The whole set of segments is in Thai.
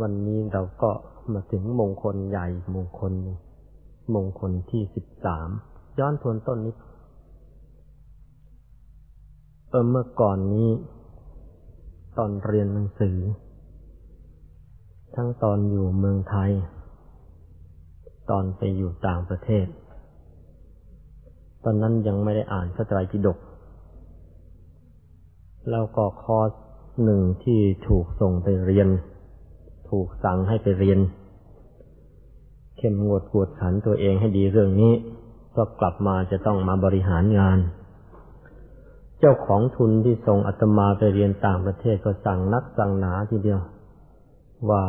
วันนี้เราก็มาถึงมงคลใหญ่มงคลมงคลที่สิบสามย้อนทวนต้นนี้เออเมื่อก่อนนี้ ตอนเรียนหนังสือ ทั้งตอนอยู่เมืองไทย ตอนไปอยู่ต่างประเทศ ตอนนั้นยังไม่ได้อ่านพระไตรปิฎกแล้วก็คอร์สหนึ่งที่ถูกส่งไปเรียน ถูกสั่งให้ไปเรียน เข้มงวดกวดขันตัวเองให้ดีเรื่องนี้ ก็กลับมาจะต้องมาบริหารงาน เจ้าของทุนที่ส่งอาตมาไปเรียนต่างประเทศก็สั่งนักสั่งหนาทีเดียว ว่า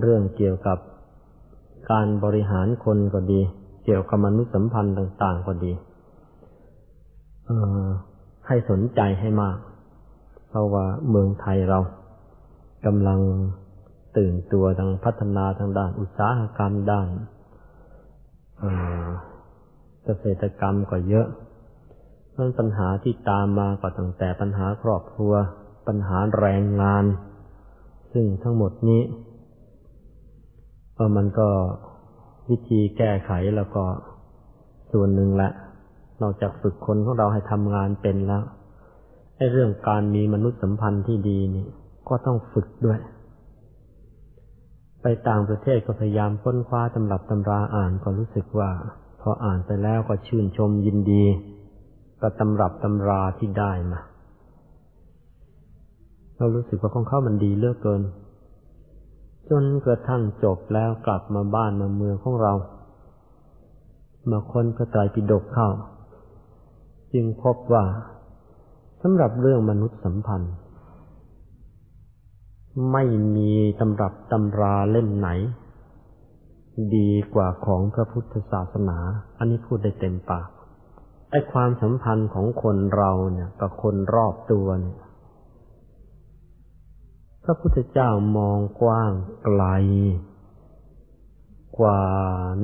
เรื่องเกี่ยวกับการบริหารคนก็ดี เกี่ยวกับมนุษยสัมพันธ์ต่าง ๆ ก็ดีให้สนใจให้มาก เพราะว่าเมืองไทยเรา กำลังตื่นตัวทางพัฒนาทางด้านอุตสาหกรรมด้านเกษตรกรรมก็เยอะนั่นปัญหาที่ตามมาก็ตั้งแต่ปัญหาครอบครัว ปัญหาแรงงาน ซึ่งทั้งหมดนี้เออมันก็วิธีแก้ไขแล้วก็ส่วนหนึ่งแหละนอกจากฝึกคนของเราให้ทำงานเป็นแล้วไอ้เรื่องการมีมนุษยสัมพันธ์ที่ดีนี่ ก็ต้องฝึกด้วย ไปต่างประเทศก็พยายามค้นคว้าตำรับตำราอ่านก็รู้สึกว่า พออ่านไปแล้วก็ชื่นชมยินดีกับตำรับตำราที่ได้มา เรารู้สึกว่าของเขามันดีเลือกเกิน จนกระทั่งจบแล้วกลับมาบ้านมาเมืองของเรา มาค้นพระไตรปิฎกเข้า จึงพบว่าสำหรับเรื่องมนุษยสัมพันธ์ ไม่มีตำรับตำราเล่มไหน ดีกว่าของพระพุทธศาสนา อันนี้พูดได้เต็มปากไอ้ความสัมพันธ์ของคนเราเนี่ยกับคนรอบตัวเนี่ย พระพุทธเจ้ามองกว้างไกล กว่า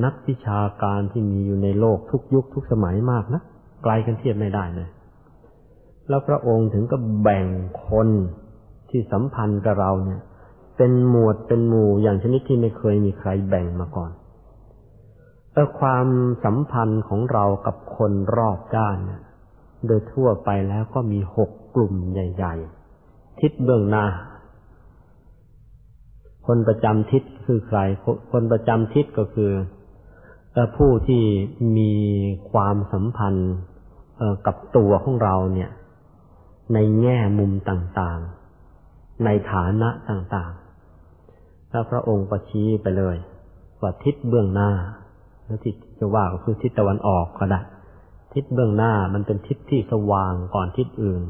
นักวิชาการที่มีอยู่ในโลกทุกยุคทุกสมัยมากนะไกลกันเทียบไม่ได้เลยแล้วพระองค์ถึงก็แบ่งคน ที่สัมพันธ์กับเราเนี่ย เป็นหมวดเป็นหมู่อย่างชนิดที่ไม่เคยมีใครแบ่งมาก่อนแต่ความสัมพันธ์ของเรากับคนรอบด้านเนี่ยโดยทั่วไปแล้วก็มีหกกลุ่มใหญ่ ๆ ทิศเบื้องหน้า คนประจำทิศคือใคร คนประจำทิศก็คือผู้ที่มีความสัมพันธ์กับตัวของเราเนี่ย ในแง่มุมต่าง ในฐานะต่างๆ แล้วพระองค์ประชี้ไปเลยว่าทิศเบื้องหน้าแล้วที่จะว่าก็คือทิศตะวันออกก็ได้ทิศเบื้องหน้ามันเป็นทิศที่สว่างก่อนทิศอื่น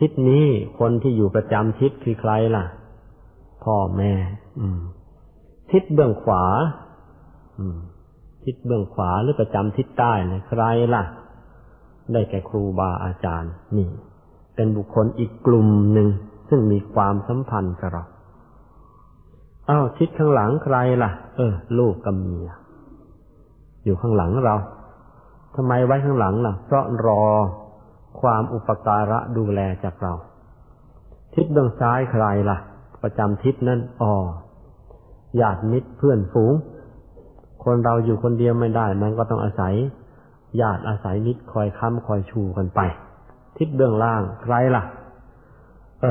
ทิศนี้คนที่อยู่ประจำทิศคือใครล่ะ พ่อแม่ อืม ทิศเบื้องขวา อืม ทิศเบื้องขวาหรือประจำทิศใต้นะใครล่ะ ได้แก่ครูบาอาจารย์ นี่ เป็นบุคคลอีกกลุ่มหนึ่ง ซึ่งมีความสัมพันธ์กับเราอ้าวทิศข้างหลังใครล่ะ เออ ลูกกับเมียอยู่ข้างหลังเราทำไมไว้ข้างหลังล่ะ เพราะรอความอุปการะดูแลจากเรา ทิศเบื้องซ้ายใครล่ะ ประจำทิศนั้นอ๋อญาติมิตรเพื่อนฝูง คนเราอยู่คนเดียวไม่ได้ มันก็ต้องอาศัยญาติอาศัยมิตรคอยค้ำคอยชูกันไป ทิศเบื้องล่างใครล่ะ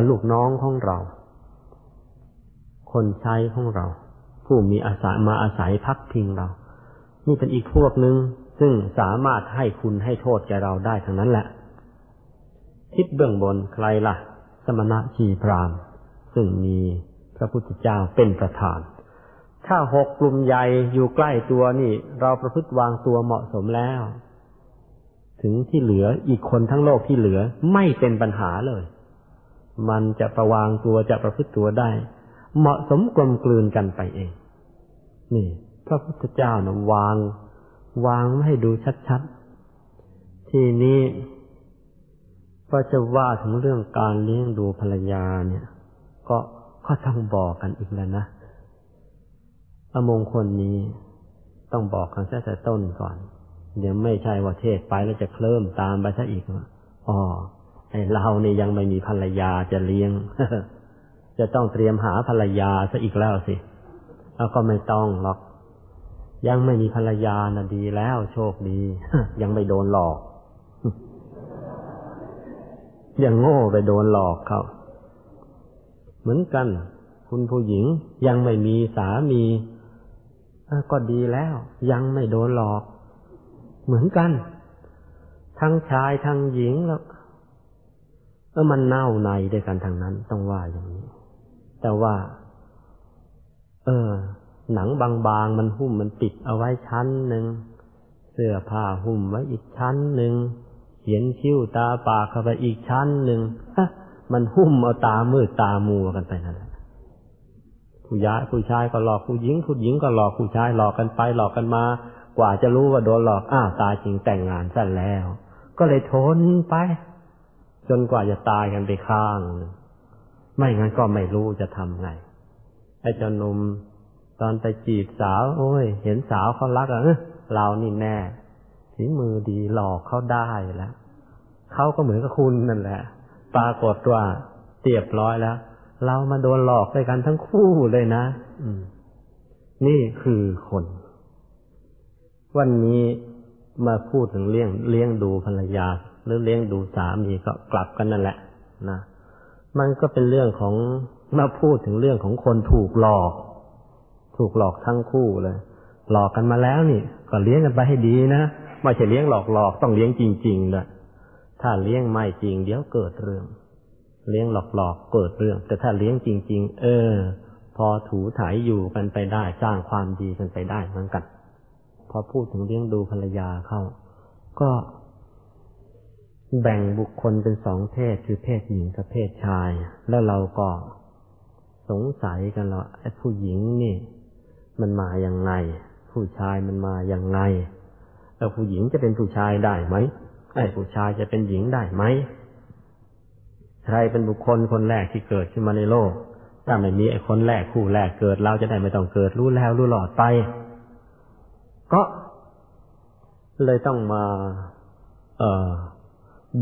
ลูกน้องของเรา คนใช้ของเรา ผู้มีอาศัยมาอาศัยพักพิงเรา นี่เป็นอีกพวกหนึ่งซึ่งสามารถให้คุณให้โทษแกเราได้ทั้งนั้นแหละ ทิศเบื้องบนใครล่ะ สมณะชีพรามซึ่งมีพระพุทธเจ้าเป็นประธาน ถ้าหกกลุ่มใหญ่อยู่ใกล้ตัวนี่ เราประพฤติวางตัวเหมาะสมแล้ว ถึงที่เหลืออีกคนทั้งโลกที่เหลือไม่เป็นปัญหาเลย มันจะประวางตัวจะประพฤติตัวได้ เหมาะสมกลมกลืนกันไปเอง นี่ พระพุทธเจ้านะวาง วางไม่ให้ดูชัดๆ ทีนี้ก็จะว่าถึงเรื่องการเลี้ยงดูภรรยาเนี่ย ก็ก็ต้องบอกกันอีกแล้วนะอมงคลนี้ต้องบอกกันแค่แต่ต้นก่อน เดี๋ยวไม่ใช่ว่าเทศไปแล้วจะเคลิ้มตามไปซะอีกอ๋อ ไอ้เราเนี่ยยังไม่มีภรรยาจะเลี้ยง จะต้องเตรียมหาภรรยาซะอีกแล้วสิแล้วก็ไม่ต้องหรอก ยังไม่มีภรรยานะดีแล้วโชคดี ยังไม่โดนหลอก ยังโง่ไปโดนหลอกเขาเหมือนกัน คุณผู้หญิงยังไม่มีสามีก็ดีแล้ว ยังไม่โดนหลอก เหมือนกัน ทั้งชายทั้งหญิงแล้ว เออมันเน่าในด้วยกันทางนั้นต้องว่าอย่างนี้ แต่ว่า เออ หนังบางๆมันหุ้มมันปิดเอาไว้ชั้นหนึ่งเสื้อผ้าหุ้มไว้อีกชั้นหนึ่งเขียนคิ้วตาปากเข้าไปอีกชั้นหนึ่งมันหุ้มเอาตามืดตามัวกันไปนั่นแหละผู้ยายผู้ชายก็หลอกผู้หญิง ผู้หญิงก็หลอกผู้ชายหลอกกันไปหลอกกันมา กว่าจะรู้ว่าโดนหลอกอ้าวตาจริงแต่งงานซะแล้ว ก็เลยทนไป จนกว่าจะตายกันไปข้าง ไม่งั้นก็ไม่รู้จะทำไง ไอ้เจ้านุ่มตอนไปจีบสาว โอ้ย เห็นสาวเขารักอะเรานี่แน่สีมือดีหลอกเขาได้แล้วเขาก็เหมือนกับคุณนั่นแหละ ปรากฏว่าเตียบร้อยแล้ว เรามาโดนหลอกด้วยกันทั้งคู่เลยนะนี่คือคน วันนี้มาพูดถึงเลี้ยงเลี้ยงดูภรรยา หรือเลี้ยงดูสามีก็กลับกันนั่นแหละนะมันก็เป็นเรื่องของมาพูดถึงเรื่องของคนถูกหลอก ถูกหลอกทั้งคู่เลย หลอกกันมาแล้วนี่ ก็เลี้ยงกันไปให้ดีนะไม่ใช่เลี้ยงหลอกหลอกต้องเลี้ยงจริงๆนะถ้าเลี้ยงไม่จริง เดี๋ยวเกิดเรื่อง เลี้ยงหลอกหลอกเกิดเรื่อง แต่ถ้าเลี้ยงจริง ๆ เออ พอถูถ่ายอยู่กันไปได้สร้างความดีกันไปได้เหมือนกันพอพูดถึงเลี้ยงดูภรรยาเข้า ก็ แบ่งบุคคลเป็นสองเพศคือเพศหญิงกับเพศชาย แล้วเราก็สงสัยกันว่าไอ้ผู้หญิงนี่ มันมาอย่างไง ผู้ชายมันมาอย่างไงแล้วผู้หญิงจะเป็นผู้ชายได้ไหมไอ้ผู้ชายจะเป็นหญิงได้ไหมใครเป็นบุคคลคนแรกที่เกิดขึ้นมาในโลก ถ้าไม่มีไอ้คนแรกคู่แรกเกิดเราจะได้ไม่ต้องเกิดรู้แล้วรู้หลอดไป ก็เลยต้องมา เอ่อ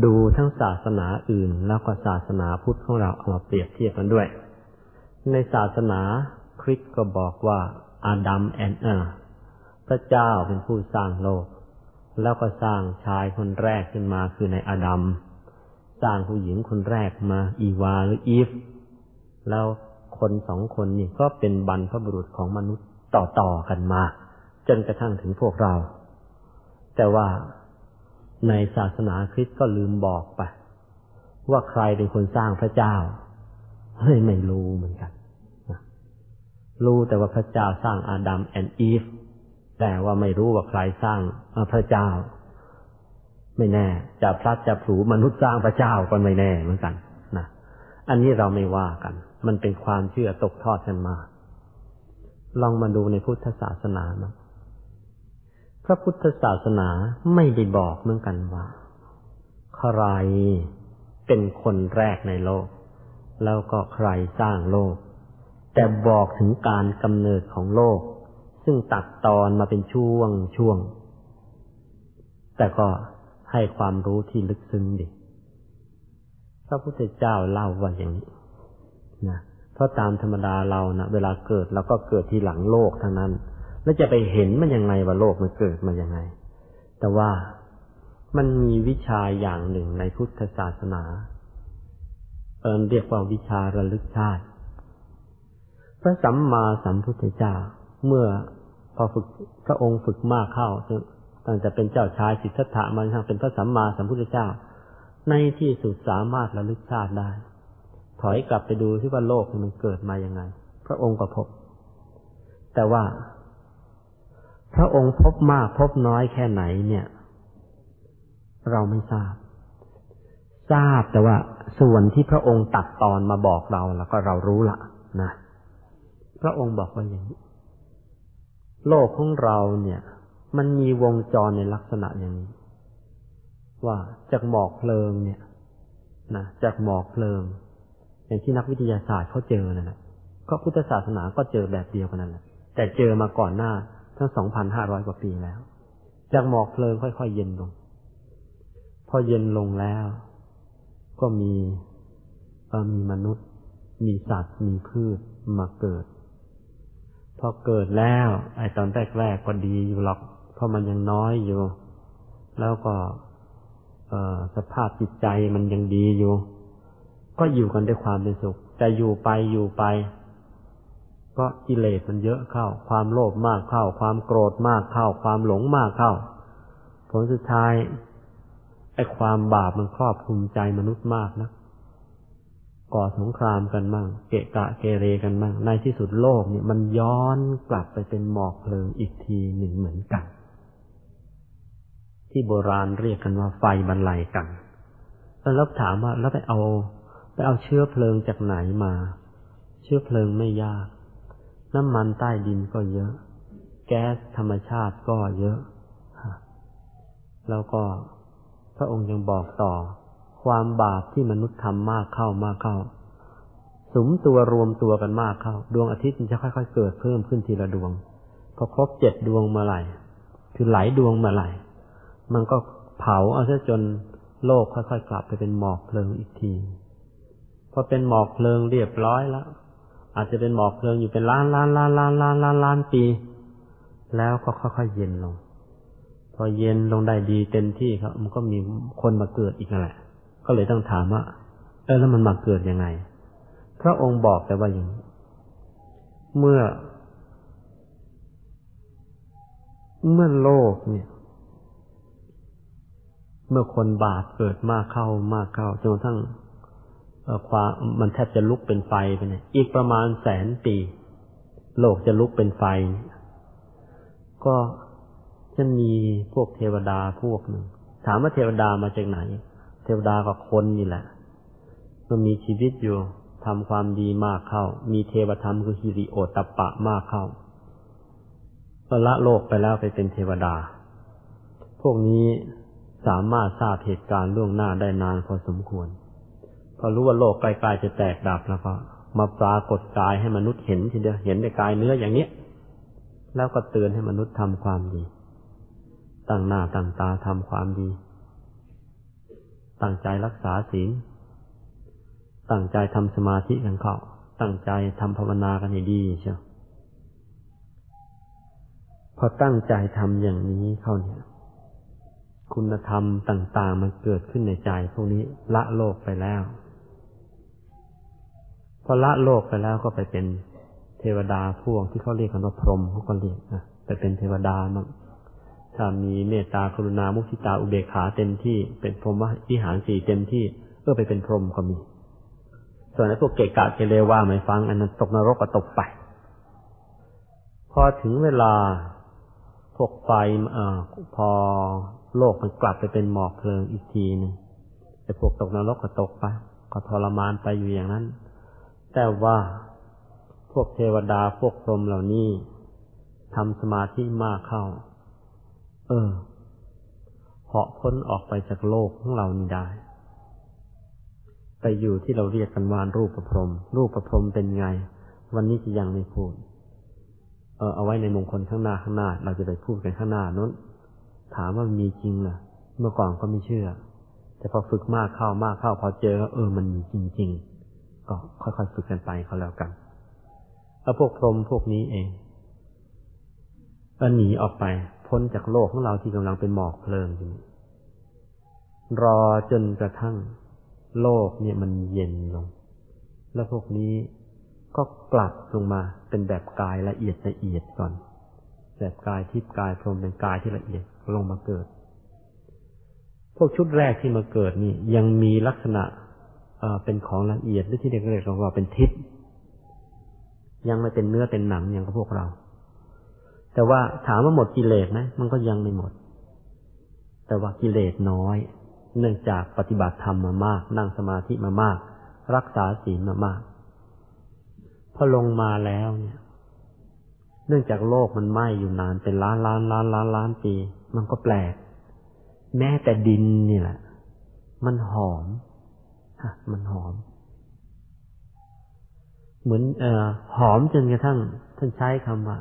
ดูทั้งศาสนาอื่น แล้วก็ศาสนาพุทธของเราเอามาเปรียบเทียบกันด้วย ในศาสนาคริสต์ก็บอกว่าอาดัมแอนเออร์พระเจ้าเป็นผู้สร้างโลก แล้วก็สร้างชายคนแรกขึ้นมาคือในอาดัมสร้างผู้หญิงคนแรกมา อีวาหรืออีฟ แล้วคนสองคนนี่ก็เป็นบรรพบุรุษของมนุษย์ต่อๆกันมา จนกระทั่งถึงพวกเรา แต่ว่า ในศาสนาคริสต์ก็ลืมบอกไป ว่าใครเป็นคนสร้างพระเจ้าเฮ้ยไม่รู้เหมือนกันรู้แต่ว่าพระเจ้าสร้างอาดัมแอนด์อีฟแต่ว่าไม่รู้ว่าใครสร้างพระเจ้า ไม่แน่ จะพลัดจะผูมนุษย์สร้างพระเจ้าก็ไม่แน่เหมือนกันนะอันนี้เราไม่ว่ากัน มันเป็นความเชื่อตกทอดกันมา ลองมาดูในพุทธศาสนานะ พระพุทธศาสนาไม่ได้บอกเหมือนกันว่า ใครเป็นคนแรกในโลก แล้วก็ใครสร้างโลก แต่บอกถึงการกำเนิดของโลก ซึ่งตัดตอนมาเป็นช่วงช่วง แต่ก็ให้ความรู้ที่ลึกซึ้งดิพระพุทธเจ้าเล่าว่าอย่างนี้นะเพราะตามธรรมดาเรานะเวลาเกิดเราก็เกิดที่หลังโลกทั้งนั้น แล้วจะไปเห็นมันยังไงว่าโลกมันเกิดมายังไง แต่ว่ามันมีวิชาอย่างหนึ่งในพุทธศาสนาเอิเรียกว่าวิชาระลึกชาติ พระสัมมาสัมพุทธเจ้าเมื่อพอฝึกพระองค์ฝึกมากเข้าตั้งแต่เป็นเจ้าชายสิทธัตถะมาทั้งเป็นพระสัมมาสัมพุทธเจ้า ในที่สุดสามารถระลึกชาติได้ ถอยกลับไปดูที่ว่าโลกมันเกิดมายังไง พระองค์ก็พบ แต่ว่า พระองค์พบมากพบน้อยแค่ไหนเนี่ย เราไม่ทราบ ทราบแต่ว่าส่วนที่พระองค์ตัดตอนมาบอกเราแล้วก็เรารู้ละนะพระองค์บอกว่าอย่างนี้ โลกของเราเนี่ย มันมีวงจรในลักษณะอย่างนี้ ว่าจากหมอกเพลิงเนี่ยนะจากหมอกเพลิง อย่างที่นักวิทยาศาสตร์เขาเจอนั่นแหละก็พุทธศาสนาก็เจอแบบเดียวกันนั่นแหละแต่เจอมาก่อนหน้า ทั้งสองพันห้าร้อยกว่าปีแล้ว จากหมอกเพลิงค่อยๆเย็นลง พอเย็นลงแล้ว ก็มีมีมนุษย์ มีสัตว์ มีพืชมาเกิด พอเกิดแล้ว ไอ้ตอนแรกๆก็ดีอยู่หรอก เพราะมันยังน้อยอยู่ แล้วก็สภาพจิตใจมันยังดีอยู่ ก็อยู่กันด้วยความเป็นสุข แต่อยู่ไปอยู่ไป ก็กิเลสมันเยอะเข้า ความโลภมากเข้า ความโกรธมากเข้า ความหลงมากเข้า ผลสุดท้ายไอ้ความบาปมันครอบคลุมใจมนุษย์มากนะก่อสงครามกันบ้างเกะกะเกเรกันบ้างในที่สุดโลกเนี่ยมันย้อนกลับไปเป็นหมอกเพลิงอีกทีหนึ่งเหมือนกัน ที่โบราณเรียกกันว่าไฟบรรลัยกันแล้วถามว่าแล้วไปเอา ไปเอาเชื้อเพลิงจากไหนมา เชื้อเพลิงไม่ยาก น้ำมันใต้ดินก็เยอะ แก๊สธรรมชาติก็เยอะ แล้วก็พระองค์ยังบอกต่อ ความบาปที่มนุษย์ทำมากเข้ามากเข้า สุมตัวรวมตัวกันมากเข้า ดวงอาทิตย์จะค่อยๆเกิดเพิ่มขึ้นทีละดวง พอครบเจ็ดดวงเมื่อไหร่คือหลายดวงเมื่อไหร่มันก็เผาเอาซะจนโลกค่อยๆกลับไปเป็นหมอกเพลิงอีกที พอเป็นหมอกเพลิงเรียบร้อยแล้ว อาจจะเป็นหมอกเพลิงอยู่เป็นล้านล้านล้านล้านล้านล้านล้านปี แล้วก็ค่อยๆเย็นลง พอเย็นลงได้ดีเต็มที่ครับ มันก็มีคนมาเกิดอีกนั่นแหละ ก็เลยต้องถามว่าเออแล้วมันมาเกิดยังไง พระองค์บอกแต่ว่าอย่างนี้เมื่อ เมื่อโลกเนี่ย เมื่อคนบาปเกิดมากเข้ามากเข้าจนกระทั่ง ความมันแทบจะลุกเป็นไฟไปเนี่ยอีกประมาณแสนปี โลกจะลุกเป็นไฟ ก็จะมีพวกเทวดาพวกหนึ่งถามว่าเทวดามาจากไหน เทวดากับคนนี่แหละมื่อมีชีวิตอยู่ทำความดีมากเข้า มีเทวธรรมคือฮิริโอตปะมากเข้าก็ละโลกไปแล้วไปเป็นเทวดา พวกนี้สามารถทราบเหตุการณ์ล่วงหน้าได้นานพอสมควร พอรู้ว่าโลกใกล้ๆจะแตกดับแล้วก็มาปรากฏกายให้มนุษย์เห็นทีเดียวเห็นในกายเนื้ออย่างนี้แล้วก็เตือนให้มนุษย์ทำความดี ตั้งหน้าตั้งตาทำความดี ตั้งใจรักษาศีล ตั้งใจทำสมาธิกันเข้า ตั้งใจทำภาวนากันให้ดีเชียวพอตั้งใจทำอย่างนี้เข้าเนี่ย คุณธรรมต่าง ๆ มันเกิดขึ้นในใจพวกนี้ละโลกไปแล้ว พอละโลกไปแล้วก็ไปเป็นเทวดาพวกที่เขาเรียกกันว่าพรหมเขาก็เรียกนะไปเป็นเทวดามั่งถ้ามีเมตตากรุณามุทิตาอุเบกขาเต็มที่เป็นพรหมวิหารสี่เต็มที่เพื่อไปเป็นพรหมก็มี ส่วนไอ้พวกเกกะเกเรว่าไม่ฟังอันนั้นตกนรกก็ตกไป พอถึงเวลาพวกไฟเอ่อพอโลกมันกลับไปเป็นหมอกเพลิงอีกทีหนึ่งไอ้พวกตกนรกก็ตกไปก็ทรมานไปอยู่อย่างนั้น แต่ว่า พวกเทวดาพวกพรหมเหล่านี้ทำสมาธิมากเข้า เออเหาะพ้นออกไปจากโลกของเรานี่ได้ ไปอยู่ที่เราเรียกกันว่ารูปประพรม รูปประพรมเป็นไง วันนี้จะยังไม่พูด เออเอาไว้ในมงคลข้างหน้าข้างหน้า เราจะไปพูดกันข้างหน้านั้นถามว่ามีจริงเหรอเมื่อก่อนก็ไม่เชื่อ แต่พอฝึกมากเข้ามากเข้าพอเจอเออมันมีจริง ๆ ก็ค่อยๆฝึกกันไปเขาแล้วกันแล้วพวกพรหมพวกนี้เองก็หนีออกไป พ้นจากโลกของเราที่กำลังเป็นหมอกเพลิงอยู่รอจนกระทั่งโลกเนี่ยมันเย็นลง แล้วพวกนี้ก็กลับลงมาเป็นแบบกายละเอียดละเอียดก่อน แบบกายทิพย์กายพรหมเป็นกายที่ละเอียดลงมาเกิด พวกชุดแรกที่มาเกิดนี่ยังมีลักษณะ เป็นของละเอียดหรือที่เรียกเรียกว่าเป็นทิพย์ยังไม่เป็นเนื้อเป็นหนังอย่างกับพวกเรา แต่ว่าถามว่าหมดกิเลสไหมมันก็ยังไม่หมด แต่ว่ากิเลสน้อย เนื่องจากปฏิบัติธรรมมามาก นั่งสมาธิมามาก รักษาศีลมามากพอลงมาแล้วเนี่ย เนื่องจากโลกมันไหม้อยู่นานเป็นล้านล้านล้านล้านล้านปี มันก็แปลก แม้แต่ดินนี่แหละ มันหอม ฮะมันหอม เหมือนเอ่อหอมจนกระทั่งท่านใช้คำว่า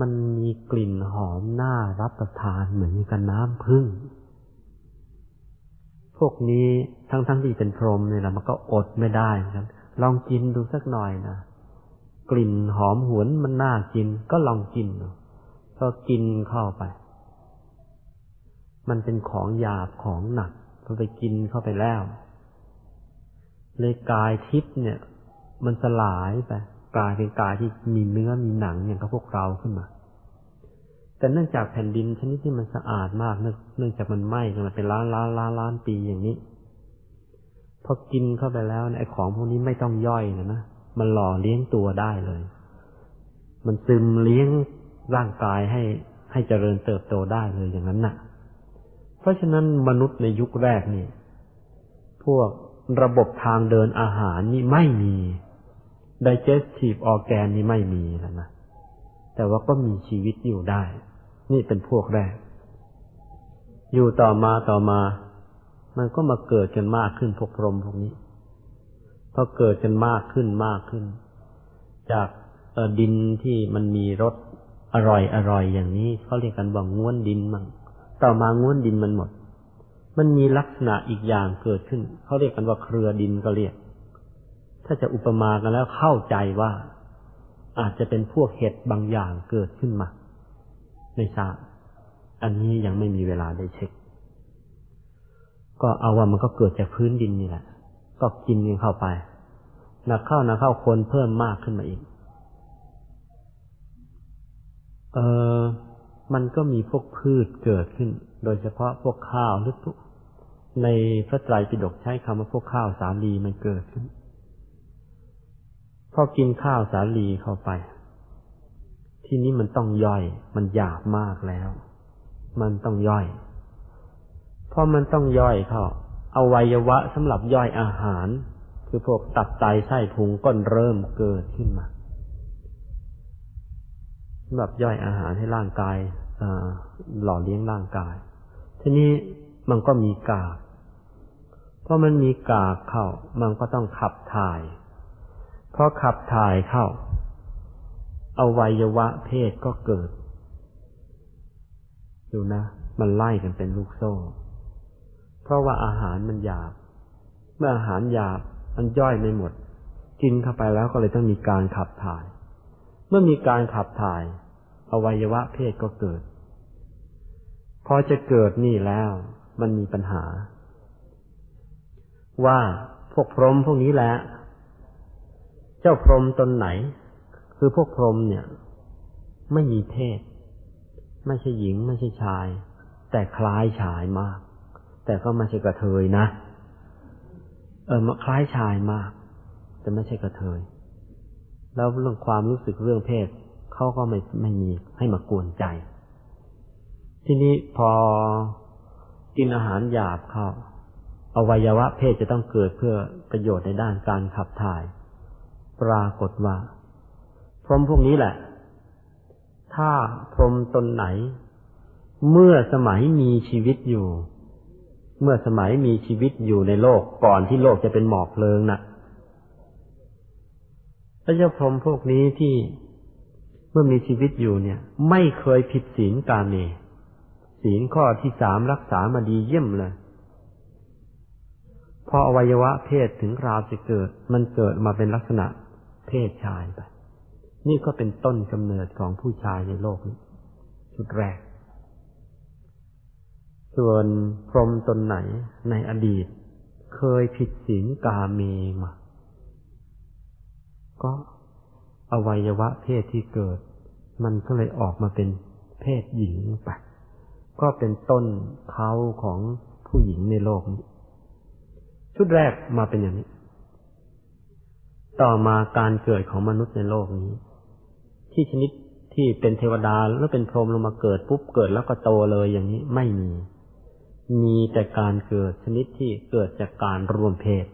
มันมีกลิ่นหอมน่ารับประทานเหมือนกับน้ำพึ่ง พวกนี้ทั้งๆทที่เป็นพรหมเนี่ยแหละมันก็อดไม่ได้ครับ ลองกินดูสักหน่อยนะกลิ่นหอมหวนมันน่ากิน ก็ลองกินดูก็กินเข้าไป มันเป็นของหยาบของหนักพอไปกินเข้าไปแล้ว เลยกายทิพย์เนี่ย มันสลายไปกลายเป็นกายที่มีเนื้อมีหนังอย่างกับพวกเราขึ้นมา แต่เนื่องจากแผ่นดินชนิดที่มันสะอาดมากเนื่องจากมันไหม้กันมาเป็นล้านล้านล้านล้านปีอย่างนี้พอกินเข้าไปแล้วไอ้ของพวกนี้ไม่ต้องย่อยนะนะมันหล่อเลี้ยงตัวได้เลย มันซึมเลี้ยงร่างกายให้ให้เจริญเติบโตได้เลยอย่างนั้นนะ่ะ เพราะฉะนั้นมนุษย์ในยุคแรกนี่ พวก ระบบทางเดินอาหารนี่ไม่มี digestive organ นี่ไม่มีแล้วนะ แต่ว่าก็มีชีวิตอยู่ได้ นี่เป็นพวกแรก อยู่ต่อมาต่อมา มันก็มาเกิดกันมากขึ้นพวกพรหมพวกนี้พอเกิดกันมากขึ้นมากขึ้น จากดินที่มันมีรสอร่อยอร่อยอย่างนี้เขาเรียกกันว่าง้วนดินมั่งต่อมาง้วนดินมันหมด มันมีลักษณะอีกอย่างเกิดขึ้น เขาเรียกกันว่าเครือดินก็เรียก ถ้าจะอุปมากันแล้วเข้าใจว่า อาจจะเป็นพวกเห็ดบางอย่างเกิดขึ้นมาไม่ทราบอันนี้ยังไม่มีเวลาได้เช็ค ก็เอาว่ามันก็เกิดจากพื้นดินนี่แหละ ก็กินกันเข้าไปนักเข้านักเข้าคนเพิ่มมากขึ้นมาอีก เออมันก็มีพวกพืชเกิดขึ้น โดยเฉพาะพวกข้าวหรือ ในพระไตรปิฎกใช้คำว่าพวกข้าวสาลีมันเกิดขึ้นพอกินข้าวสาลีเข้าไป ที่นี้มันต้องย่อย มันหยาบมากแล้ว มันต้องย่อยพอมันต้องย่อยเข้าอวัยวะสำหรับย่อยอาหาร คือพวกตับไตไส้พุงก็เริ่มเกิดขึ้นมาสำหรับย่อยอาหารให้ร่างกายหล่อเลี้ยงร่างกาย ทีนี้มันก็มีกาก ราะมันมีกากเข้า มันก็ต้องขับถ่ายพอขับถ่ายเข้า อวัยวะเพศก็เกิด ดูนะ มันไล่กันเป็นลูกโซ่ เพราะว่าอาหารมันหยาบ เมื่ออาหารหยาบมันย่อยไม่หมด กินเข้าไปแล้วก็เลยต้องมีการขับถ่าย เมื่อมีการขับถ่าย อวัยวะเพศก็เกิด พอจะเกิดนี่แล้ว มันมีปัญหา ว่าพวกพรหมพวกนี้แหละ เจ้าพรหมตนไหน คือพวกพรหมเนี่ย ไม่มีเพศไม่ใช่หญิง ไม่ใช่ชาย แต่คล้ายชายมาก แต่ก็ไม่ใช่กระเทยนะเออมาคล้ายชายมาก แต่ไม่ใช่กระเทย แล้วเรื่องความรู้สึกเรื่องเพศเขาก็ไม่ไม่มีให้มากวนใจ ทีนี้พอกินอาหารหยาบเข้า อวัยวะเพศจะต้องเกิดเพื่อประโยชน์ในด้านการขับถ่าย ปรากฏว่า พรหมพวกนี้แหละ ถ้าพรหมตนไหน เมื่อสมัยมีชีวิตอยู่ เมื่อสมัยมีชีวิตอยู่ในโลกก่อนที่โลกจะเป็นหมอกเพลิงนะ่ะพระเจ้าพรหมพวกนี้ที่เมื่อมีชีวิตอยู่เนี่ย ไม่เคยผิดศีลกาเมศีลข้อที่สามรักษามาดีเยี่ยมเลย พออวัยวะเพศถึงราวจะเกิด มันเกิดมาเป็นลักษณะเพศชายไป นี่ก็เป็นต้นกำเนิดของผู้ชายในโลกนี้ชุดแรก ส่วนพรมตนไหนในอดีต เคยผิดศีลกาเมมา ก็อวัยวะเพศที่เกิด มันก็เลยออกมาเป็นเพศหญิงไป ก็เป็นต้นเขาของผู้หญิงในโลกนี้ ชุดแรกมาเป็นอย่างนี้ ต่อมาการเกิดของมนุษย์ในโลกนี้ ที่ชนิดที่เป็นเทวดาแล้วเป็นพรหมลงมาเกิดปุ๊บเกิดแล้วก็โตเลยอย่างนี้ไม่มี มีแต่การเกิดชนิดที่เกิดจากการรวมเพศ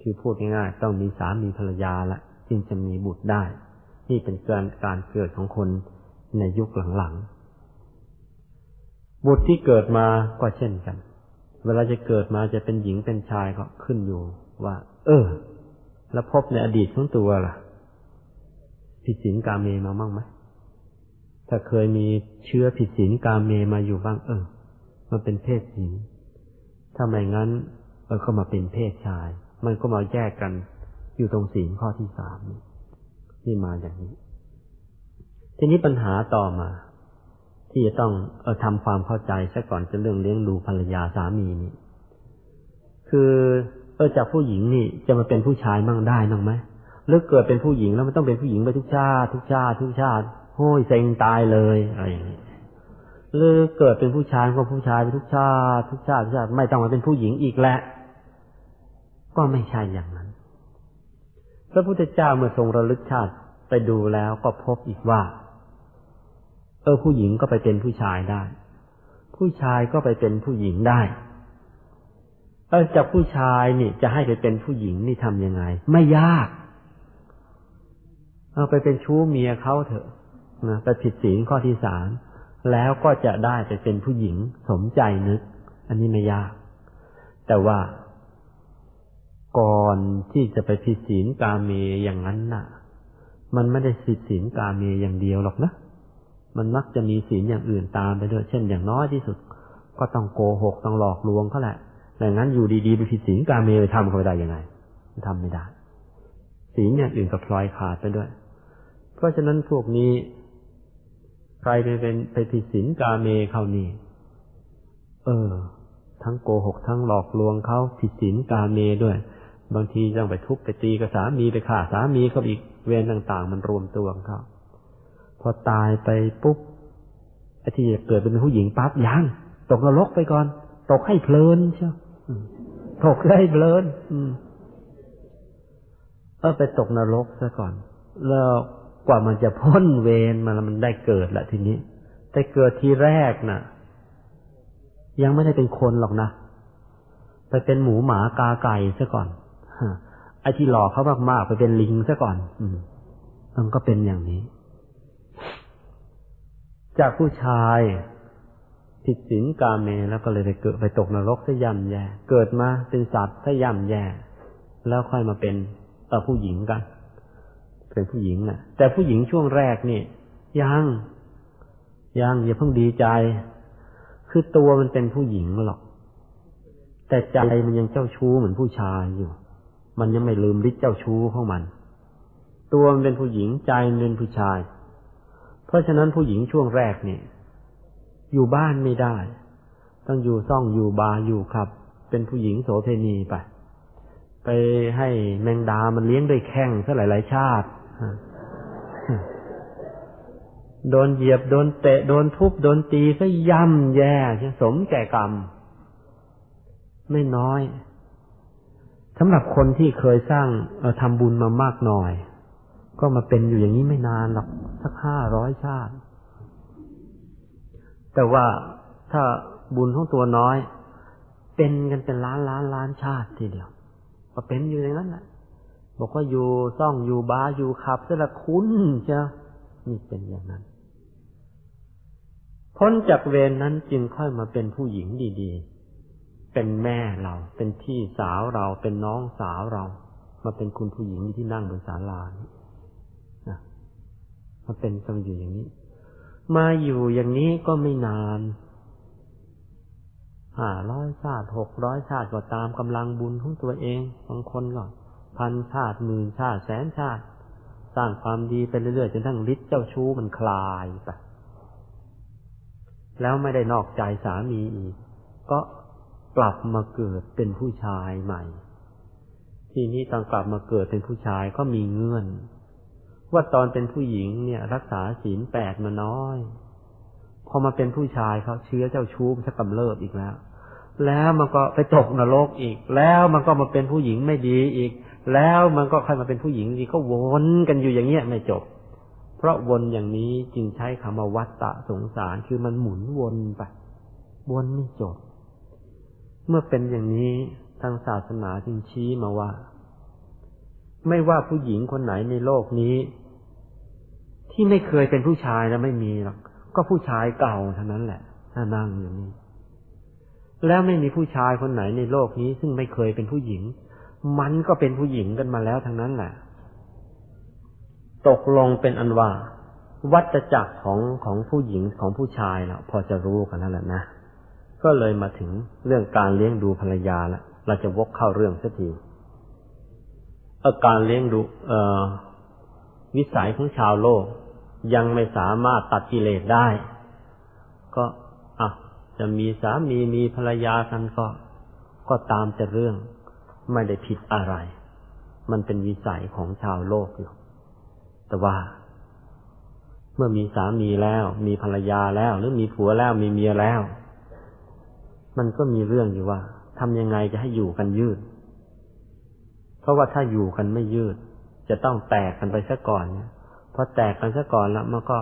คือพูดง่ายๆต้องมีสามีภรรยาละจึงจะมีบุตรได้ นี่เป็นการการเกิดของคนในยุคหลังๆบุตรที่เกิดมาก็เช่นกัน เวลาจะเกิดมาจะเป็นหญิงเป็นชายก็ขึ้นอยู่ว่า เออ แล้วพบในอดีตของตัวล่ะผิดศีลกาเมมาบ้างไหมถ้าเคยมีเชื้อผิดศีลกาเมมาอยู่บ้าง เออ มันเป็นเพศหญิง ถ้าไม่งั้น เออก็มาเป็นเพศชาย มันก็มาแยกกันอยู่ตรงศีลข้อที่สามนี่มาอย่างนี้ ทีนี้ปัญหาต่อมา ที่จะต้องเออทำความเข้าใจซะก่อนจะเรื่องเลี้ยงดูภรรยาสามีนี่ คือเออจากผู้หญิงนี่จะมาเป็นผู้ชายมั่งได้มั่งไหมหรือเกิดเป็นผู้หญิงแล้วมันต้องเป็นผู้หญิงไปทุกชาติทุกชาติทุกชาติโห้ยเซ็งตายเลยอะไรอย่างนี้หรือเกิดเป็นผู้ชายก็ผู้ชายไปทุกชาติทุกชาติทุกชาติไม่ต้องมาเป็นผู้หญิงอีกแล้วก็ไม่ใช่อย่างนั้น พระพุทธเจ้าเมื่อทรงระลึกชาติไปดูแล้วก็พบอีกว่า ออผู้หญิงก็ไปเป็นผู้ชายได้ ผู้ชายก็ไปเป็นผู้หญิงได้เออจากผู้ชายนี่จะให้ไปเป็นผู้หญิงนี่ทำยังไง ไม่ยาก เอาไปเป็นชู้เมียเขาเถอะนะไปผิดศีลข้อที่สามแล้วก็จะได้ไปเป็นผู้หญิงสมใจนึก อันนี้ไม่ยาก แต่ว่าก่อนที่จะไปผิดศีลกาเมอย่างนั้นน่ะ มันไม่ได้ผิดศีลกาเมอย่างเดียวหรอกนะ มันมักจะมีศีลอย่างอื่นตามไปด้วย เช่นอย่างน้อยที่สุด ก็ต้องโกหกต้องหลอกลวงเขาแหละดังนั้นอยู่ดีๆไปผิดศีลกาเมไปทำเขาไปได้ยังไงทำไม่ได้ศีลอย่างอื่นก็พลอยขาดไปด้วย เพราะฉะนั้นพวกนี้ ใครไปเป็นไปผิดศีลกาเมเขานี่เออ ทั้งโกหกทั้งหลอกลวงเขาผิดศีลกาเมด้วย บางทีต้องไปทุบไปตีกับสามีไปฆ่าสามีเขาอีกเวรต่าง ๆ มันรวมตัวของเขา พอตายไปปุ๊บไอ้ที่จะเกิดเป็นผู้หญิงปั๊บยังตกนรกไปก่อน ตกให้เพลินเชียวตกได้เพลินเออไปตกนรกซะก่อน แล้วกว่ามันจะพ้นเวรมันมันได้เกิดละทีนี้ แต่เกิดทีแรกนะ่ะ ยังไม่ได้เป็นคนหรอกนะไปเป็นหมูหมากาไก่ซะก่อนไอ้ที่หลอกเขามากๆไปเป็นลิงซะก่อน อืมมันก็เป็นอย่างนี้ จากผู้ชายผิดศีลกาเมแล้วก็เลยไปเกิดไปตกนรกซะย่ำแย่ เกิดมาเป็นสัตว์ซะย่ำแย่ แล้วค่อยมาเป็นเออผู้หญิงกัน เป็นผู้หญิงนะ่ะ แต่ผู้หญิงช่วงแรกนี่ยังยังอย่าเพิ่งดีใจ คือตัวมันเป็นผู้หญิงหรอก แต่ใจมันยังเจ้าชู้เหมือนผู้ชายอยู่ มันยังไม่ลืมฤทธิ์เจ้าชู้ของมัน ตัวมันเป็นผู้หญิงใจมันเป็นผู้ชาย เพราะฉะนั้นผู้หญิงช่วงแรกเนี่ย อยู่บ้านไม่ได้ ต้องอยู่ซ่องอยู่บาอยู่ครับ เป็นผู้หญิงโสเพณีไป ไปให้แมงดามันเลี้ยงด้วยแข้งซะหลาย ๆ ชาติโดนเหยียบโดนเตะโดนทุบโดนตีก็ย่ำแย่สมแก่กรรม ไม่น้อยสำหรับคนที่เคยสร้างทำบุญมามากหน่อย ก็มาเป็นอยู่อย่างนี้ไม่นานหรอกสักห้าร้อยชาติ แต่ว่าถ้าบุญของตัวน้อย เป็นกันเป็นล้านล้านล้านชาติทีเดียวก็เป็นอยู่ในนั้นแหละบอกว่าอยู่ซ่องอยู่บาอยู่ขับสละคุ้นเชียวนี่เป็นอย่างนั้น พ้นจากเวรนนั้นจึงค่อยมาเป็นผู้หญิงดีๆ เป็นแม่เรา เป็นพี่สาวเรา เป็นน้องสาวเรา มาเป็นคุณผู้หญิงที่นั่งบนศาลานี่นะ มาเป็นกันอยู่อย่างนี้ มาอยู่อย่างนี้ก็ไม่นานห้าร้อยชาติหกร้อยชาติก็ตามกำลังบุญของตัวเองบางคนก็พันชาติหมื่นชาติแสนชาติ สร้างความดีไปเรื่อยๆจนทั้งฤทธิ์เจ้าชู้มันคลายไปแล้วไม่ได้นอกใจสามีอีก ก็กลับมาเกิดเป็นผู้ชายใหม่ ทีนี้ตอนกลับมาเกิดเป็นผู้ชายก็มีเงื่อน ว่าตอนเป็นผู้หญิงเนี่ย รักษาศีลแปดมาน้อย พอมาเป็นผู้ชายเขาเชื้อเจ้าชู้มันจะกำเริบอีกแล้ว แล้วมันก็ไปตกนรกอีก แล้วมันก็มาเป็นผู้หญิงไม่ดีอีก แล้วมันก็ค่อยมาเป็นผู้หญิงดีก็วนกันอยู่อย่างเงี้ยไม่จบ เพราะวนอย่างนี้จึงใช้คำว่าวัตตะสงสารคือมันหมุนวนไปวนไม่จบ เมื่อเป็นอย่างนี้ทางศาสนาจึงชี้มาว่า ไม่ว่าผู้หญิงคนไหนในโลกนี้ ที่ไม่เคยเป็นผู้ชายแล้วไม่มีหรอกก็ผู้ชายเก่าเท่านั้นแหละถ้านั่งอย่างนี้ แล้วไม่มีผู้ชายคนไหนในโลกนี้ ซึ่งไม่เคยเป็นผู้หญิง มันก็เป็นผู้หญิงกันมาแล้วทั้งนั้นแหละ ตกลงเป็นอันว่า วัตจักรของของผู้หญิงของผู้ชายเราพอจะรู้กันแล้วแหละนะก็เลยมาถึงเรื่องการเลี้ยงดูภรรยาละเราจะวกเข้าเรื่องสักที อาการเลี้ยงดูเอวิสัยของชาวโลก ยังไม่สามารถตัดกิเลสได้ ก็อะจะมีสามีมีภรรยากันก็ ก็ตามแต่เรื่องไม่ได้ผิดอะไร มันเป็นวิสัยของชาวโลกอยู่ แต่ว่า เมื่อมีสามีแล้ว มีภรรยาแล้ว หรือมีผัวแล้วมีเมียแล้ว มันก็มีเรื่องอยู่ว่าทำยังไงจะให้อยู่กันยืด ราะว่าถ้าอยู่กันไม่ยืด จะต้องแตกกันไปซะก่อนเนี่ยพอแตกกันซะก่อนแล้วมันก็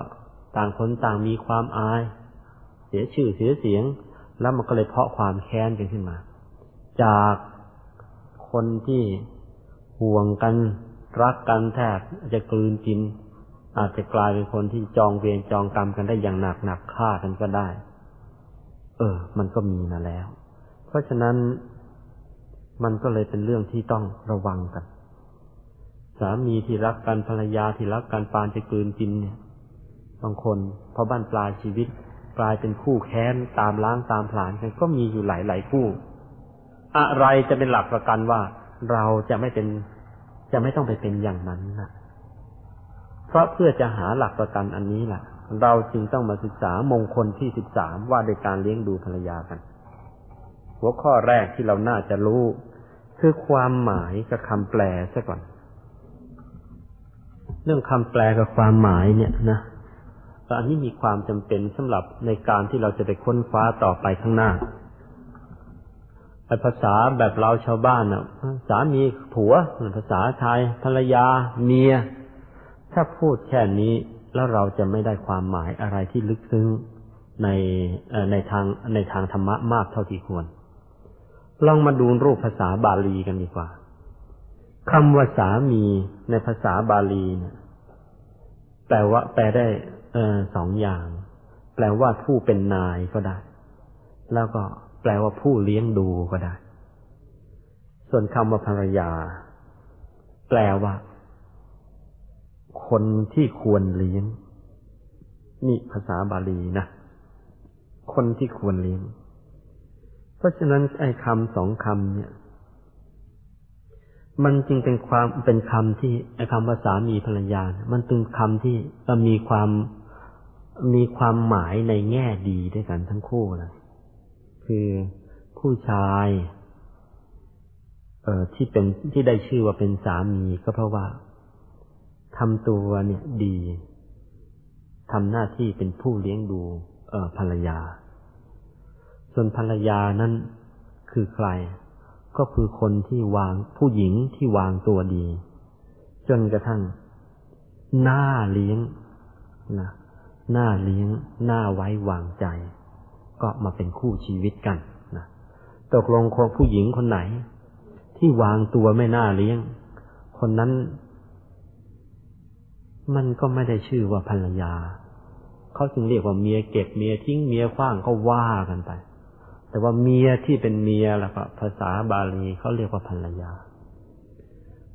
ต่างคนต่างมีความอาย เสียชื่อเสียเสียง แล้วมันก็เลยเพาะความแค้นกันขึ้นมา จากคนที่ห่วงกันรักกันแทบจะกลืนกิน อาจจะกลายเป็นคนที่จองเวรจองกรรมกันได้อย่างหนักหนักฆ่ากันก็ได้ เออ มันก็มีมาแล้ว เพราะฉะนั้น มันก็เลยเป็นเรื่องที่ต้องระวังกัน สามีที่รักกันภรรยาที่รักกันปานจะกลืนกินเนี่ยบางคนพอบ้านปลายชีวิตกลายเป็นคู่แค้นตามล้างตามผลาญกันก็มีอยู่หลายหลายคู่ อะไรจะเป็นหลักประกันว่าเราจะไม่เป็นจะไม่ต้องไปเป็นอย่างนั้นนะเพราะเพื่อจะหาหลักประกันอันนี้แหละเราจึงต้องมาศึกษามงคลที่สิบสามว่าโดยการเลี้ยงดูภรรยากัน หัวข้อแรกที่เราน่าจะรู้ คือความหมายกับคำแปลซะก่อน เรื่องคำแปลกับความหมายเนี่ยนะอันนี้มีความจำเป็นสำหรับในการที่เราจะไปค้นฟ้าต่อไปข้างหน้าไอภาษาแบบเราชาวบ้านอะ สามีผัวภาษาชายภรรยา เมีย ถ้าพูดแค่นี้แล้วเราจะไม่ได้ความหมายอะไรที่ลึกซึ้งในในทางในทางธรรมะมากเท่าที่ควร ลองมาดูรูปภาษาบาลีกันดีกว่าคำว่าสามีในภาษาบาลีเนี่ยแปลว่า แปลได้เออสองอย่าง แปลว่าผู้เป็นนายก็ได้ แล้วก็แปลว่าผู้เลี้ยงดูก็ได้ ส่วนคำว่าภรรยา แปลว่า คนที่ควรเลี้ยง นี่ภาษาบาลีนะ คนที่ควรเลี้ยง ราะฉะนั้นไอ้คำสองคำเนี่ย มันจึงเป็นความเป็นคำที่ไอ้คำว่าสามีภรรยา มันเป็นคำที่มีความมีความหมายในแง่ดีด้วยกันทั้งคู่เลยคือผู้ชายเอ่อที่เป็นที่ได้ชื่อว่าเป็นสามีก็เพราะว่าทำตัวเนี่ยดีทำหน้าที่เป็นผู้เลี้ยงดู เอ่อภรรยา ส่วนภรรยานั้นคือใคร ก็คือคนที่วางผู้หญิงที่วางตัวดี จนกระทั่งหน้าเลี้ยงนะหน้าเลี้ยงหน้าไว้วางใจ ก็มาเป็นคู่ชีวิตกันนะตกลงคนผู้หญิงคนไหน ที่วางตัวไม่น่าเลี้ยง คนนั้น มันก็ไม่ได้ชื่อว่าภรรยาเขาจึงเรียกว่าเมียเก็บเมียทิ้งเมียคว้างก็ว่ากันไป แต่ว่าเมียที่เป็นเมียแล้วก็ภาษาบาลีเขาเรียกว่าภรรยา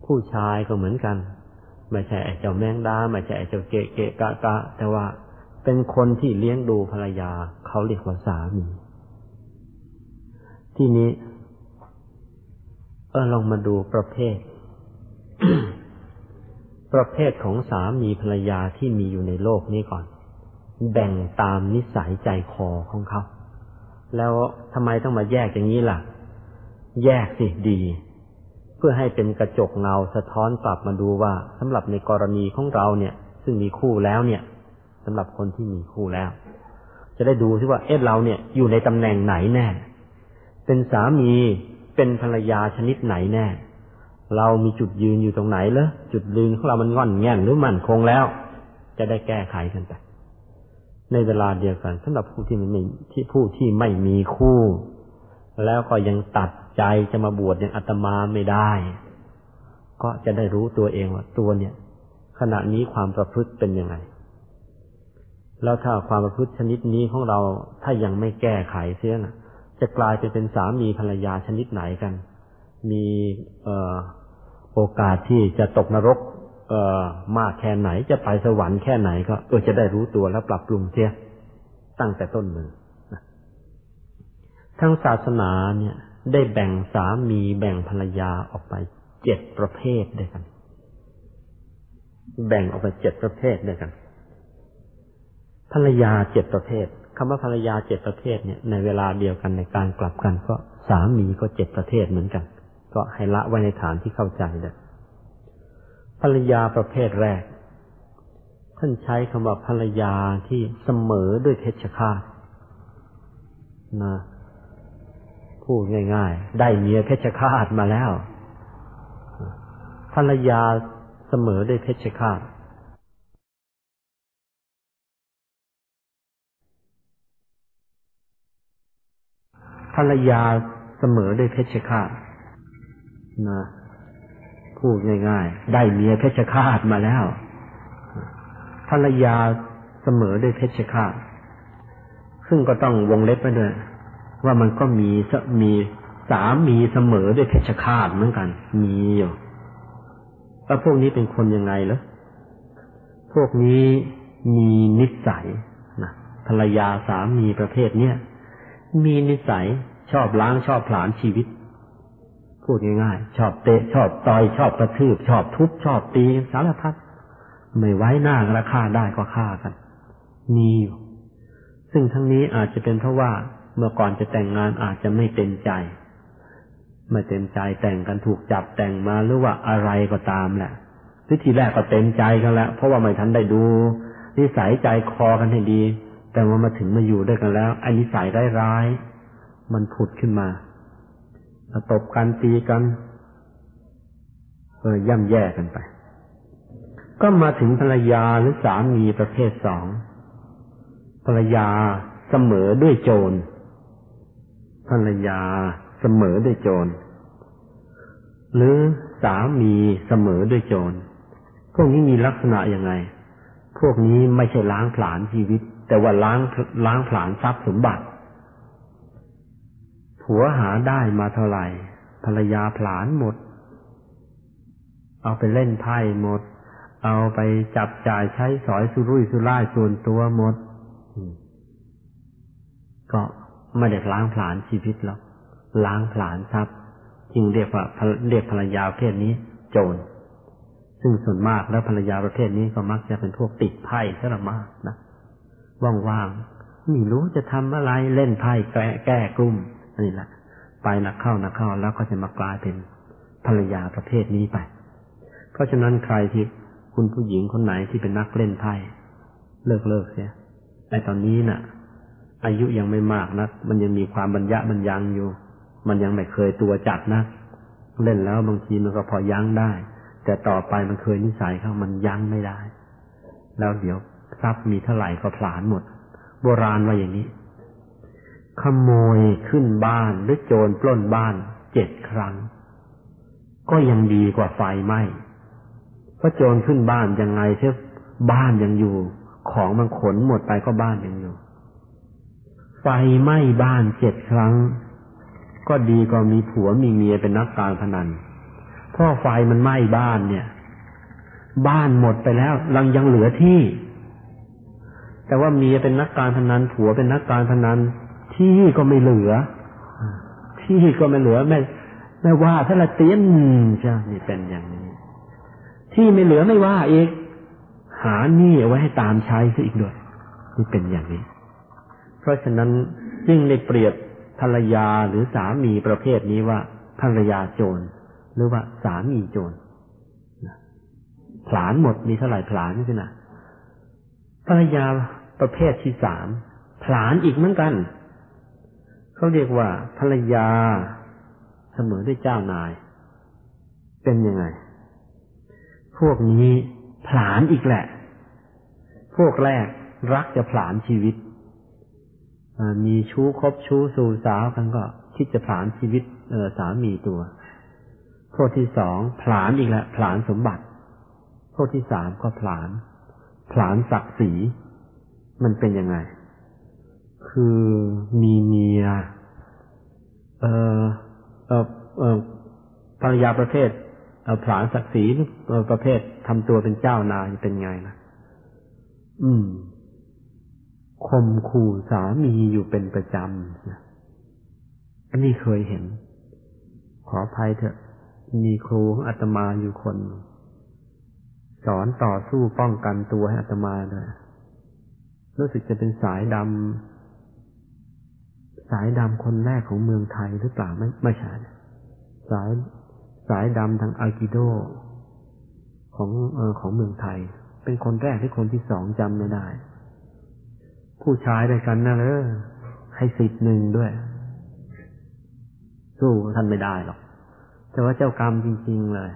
ผู้ชายก็เหมือนกัน ไม่ใช่ไอ้เจ้าแมงดาไม่ใช่ไอ้เจ้าเกะเกะกะกะ แต่ว่าเป็นคนที่เลี้ยงดูภรรยาเขาเรียกว่าสามี ที่นี้ เออลองมาดูประเภท ประเภทของสามีภรรยาที่มีอยู่ในโลกนี้ก่อน แบ่งตามนิสัยใจคอของเขา แล้วทำไมต้องมาแยกอย่างนี้ล่ะ แยกสิดี เพื่อให้เป็นกระจกเงาสะท้อนกลับมาดูว่าสำหรับในกรณีของเราเนี่ย ซึ่งมีคู่แล้วเนี่ยสำหรับคนที่มีคู่แล้ว จะได้ดูที่ว่าเอ๊ะเราเนี่ยอยู่ในตำแหน่งไหนแน่ เป็นสามีเป็นภรรยาชนิดไหนแน่ เรามีจุดยืนอยู่ตรงไหนเลอจุดยืนของเรามันง่อนแง่นหรือมั่นคงแล้ว จะได้แก้ไขกันไป ในเวลาเดียวกันสำหรับผู้ที่ไม่ที่ผู้ที่ไม่มีคู่ แล้วก็ยังตัดใจจะมาบวชอย่างอาตมาไม่ได้ ก็จะได้รู้ตัวเองว่าตัวเนี่ย ขณะนี้ความประพฤติเป็นยังไง แล้วถ้าความประพฤติชนิดนี้ของเราถ้ายังไม่แก้ไขเสียนะจะกลายไปเป็นสามีภรรยาชนิดไหนกัน มีเออโอกาสที่จะตกนรก เออมากแค่ไหนจะไปสวรรค์แค่ไหนก็เออจะได้รู้ตัวแล้วปรับปรุงเสียตั้งแต่ต้นมือทั้งศาสนาเนี่ย ได้แบ่งสามีแบ่งภรรยาออกไปเจ็ดประเภทด้วยกัน แบ่งออกเป็นเจ็ดประเภทด้วยกัน ภรรยาเจ็ดประเภทคำว่าภรรยาเจ็ดประเภทเนี่ย ในเวลาเดียวกันในการกลับกัน ก็สามีก็เจ็ดประเภทเหมือนกัน ก็ให้ละไว้ในฐานที่เข้าใจเลย ภรรยาประเภทแรก ท่านใช้คำว่าภรรยาที่เสมอด้วยเพชฌฆาตนะพูดง่ายๆ ได้เมียเพชฌฆาตมาแล้ว ภรรยาเสมอด้วยเพชฌฆาตภรรยาเสมอด้วยเพชฌฆาตนะ พูดง่าย ๆ ได้เมียเพชฌฆาตมาแล้วภรรยาเสมอด้วยเพชฌฆาต ซึ่งก็ต้องวงเล็บไปด้วย ว่ามันก็มีมีสามีเสมอด้วยเพชฌฆาตเหมือนกัน มีอยู่แล้วพวกนี้เป็นคนยังไงเหรอพวกนี้มีนิสัยนะภรรยาสามีประเภทเนี้ยมีนิสัยชอบล้างชอบผลาญชีวิต พูดง่ายๆ ชอบเตะชอบต่อยชอบกระทืบ ชอบทุบชอบตีสารพัดไม่ไว้หน้ากันละฆ่าได้ก็ฆ่ากัน มีอยู่ ซึ่งทั้งนี้อาจจะเป็นเพราะว่าเมื่อก่อนจะแต่งงานอาจจะไม่เต็มใจ ไม่เต็มใจแต่งกันถูกจับแต่งมาหรือว่าอะไรก็ตามแหละวิธีแรกก็เต็มใจกันแล้ว เพราะว่าไม่ทันได้ดูนิสัยใจคอกันให้ดี แต่ว่ามาถึงมาอยู่ด้วยกันแล้วไอ้นิสัยร้ายๆมันผุดขึ้นมา ตบกันตีกันเออย่ำแย่กันไป ก็มาถึงภรรยาหรือสามีประเภทสองภรรยาเสมอด้วยโจรภรรยาเสมอด้วยโจร หรือสามีเสมอด้วยโจร พวกนี้มีลักษณะยังไง พวกนี้ไม่ใช่ล้างผลาญชีวิต แต่ว่าล้างล้างผลาญทรัพย์สมบัติ ผัวหาได้มาเท่าไหร่ ภรรยาผลาญหมด เอาไปเล่นไพ่หมด เอาไปจับจ่ายใช้สอยสุรุ่ยสุร่ายส่วนตัวหมด ก็ไม่ได้ล้างผลาญชีวิตหรอกล้างผลาญทรัพย์จึงเรียกว่าเรียกภรรยาประเภทนี้ โจร ซึ่งส่วนมากแล้วภรรยาประเภทนี้ก็มักจะเป็นพวกติดไพ่ซะละมากนะว่างๆไม่รู้จะทำอะไรเล่นไพ่แก้แก้กลุ่ม นี่แหละไปนักเข้านักเข้าแล้วก็จะมากลายเป็นภรรยาประเภทนี้ไป เพราะฉะนั้นใครที่คุณผู้หญิงคนไหนที่เป็นนักเล่นไพ่เลิกเลิกเสียไอตอนนี้นะ่ะ อายุยังไม่มากนะมันยังมีความบรรยะบรรยังอยู่ มันยังไม่เคยตัวจัดนะเล่นแล้วบางทีมันก็พอยั้งได้ แต่ต่อไปมันเคยนิสัยเข้ามันยั้งไม่ได้ แล้วเดี๋ยวทรัพย์มีเท่าไหร่ก็ผลาญหมด โบราณว่าอย่างนี้ ขโมยขึ้นบ้านหรือโจรปล้นบ้านเจ็ดครั้ง ก็ยังดีกว่าไฟไหม้เพราะโจรขึ้นบ้านยังไงเท่บ้านยังอยู่ ของมันขนหมดไปก็บ้านยังอยู่ ไฟไหม้บ้านเจ็ดครั้ง ก็ดีกว่ามีผัวมีเมียเป็นนักการพนันเพราะไฟมันไหม้บ้านเนี่ย บ้านหมดไปแล้วลังยังเหลือที่ แต่ว่าเมียเป็นนักการพนันผัวเป็นนักการพนัน ที่ก็ไม่เหลือ ที่ก็ไม่เหลือแม่แม่ว่าถ้าละเตี้ยนใช่นี่เป็นอย่างนี้ ที่ไม่เหลือไม่ว่าอีกหาหนี้เอาไว้ให้ตามใช้ซะอีกด้วยนี่เป็นอย่างนี้ เพราะฉะนั้นยิ่งได้เปรียบภรรยาหรือสามีประเภทนี้ว่าภรรยาโจรหรือว่าสามีโจรผลานหมดมีเท่าไหร่ผลานนี่สินะภรรยาประเภทที่สามผลานอีกเหมือนกัน เขาเรียกว่าภรรยาเสมอด้วยเจ้านาย เป็นยังไง พวกนี้ผลานอีกแหละ พวกแรกรักจะผลานชีวิต มีชู้คบชู้สู่สาวกันก็คิดจะผลานชีวิตเออสามีตัวโทษที่สองผลานอีกแล้วผลานสมบัติโทษที่สามก็ผลาน ผลานศักดิ์ศรี มันเป็นยังไง คือมีเมีย เออเออเออภรรยาประเภทเอาผลานศักดิ์ศรีประเภททำตัวเป็นเจ้านายเป็นไงนะอืมข่มขู่สามีอยู่เป็นประจำนะอันนี้เคยเห็น ขออภัยเถอะ มีครูของอาตมาอยู่คน สอนต่อสู้ป้องกันตัวให้อาตมาเลยรู้สึกจะเป็นสายดำ สายดำคนแรกของเมืองไทยหรือเปล่าไม่ไม่ใช่สายสายดำทางอากิโดของเออของเมืองไทย เป็นคนแรกที่คนที่สองจำไม่ได้ ผู้ชายด้วยกันนะเลยให้สิทธิ์หนึ่งด้วย สู้ท่านไม่ได้หรอก แต่ว่าเจ้ากรรมจริง ๆ เลย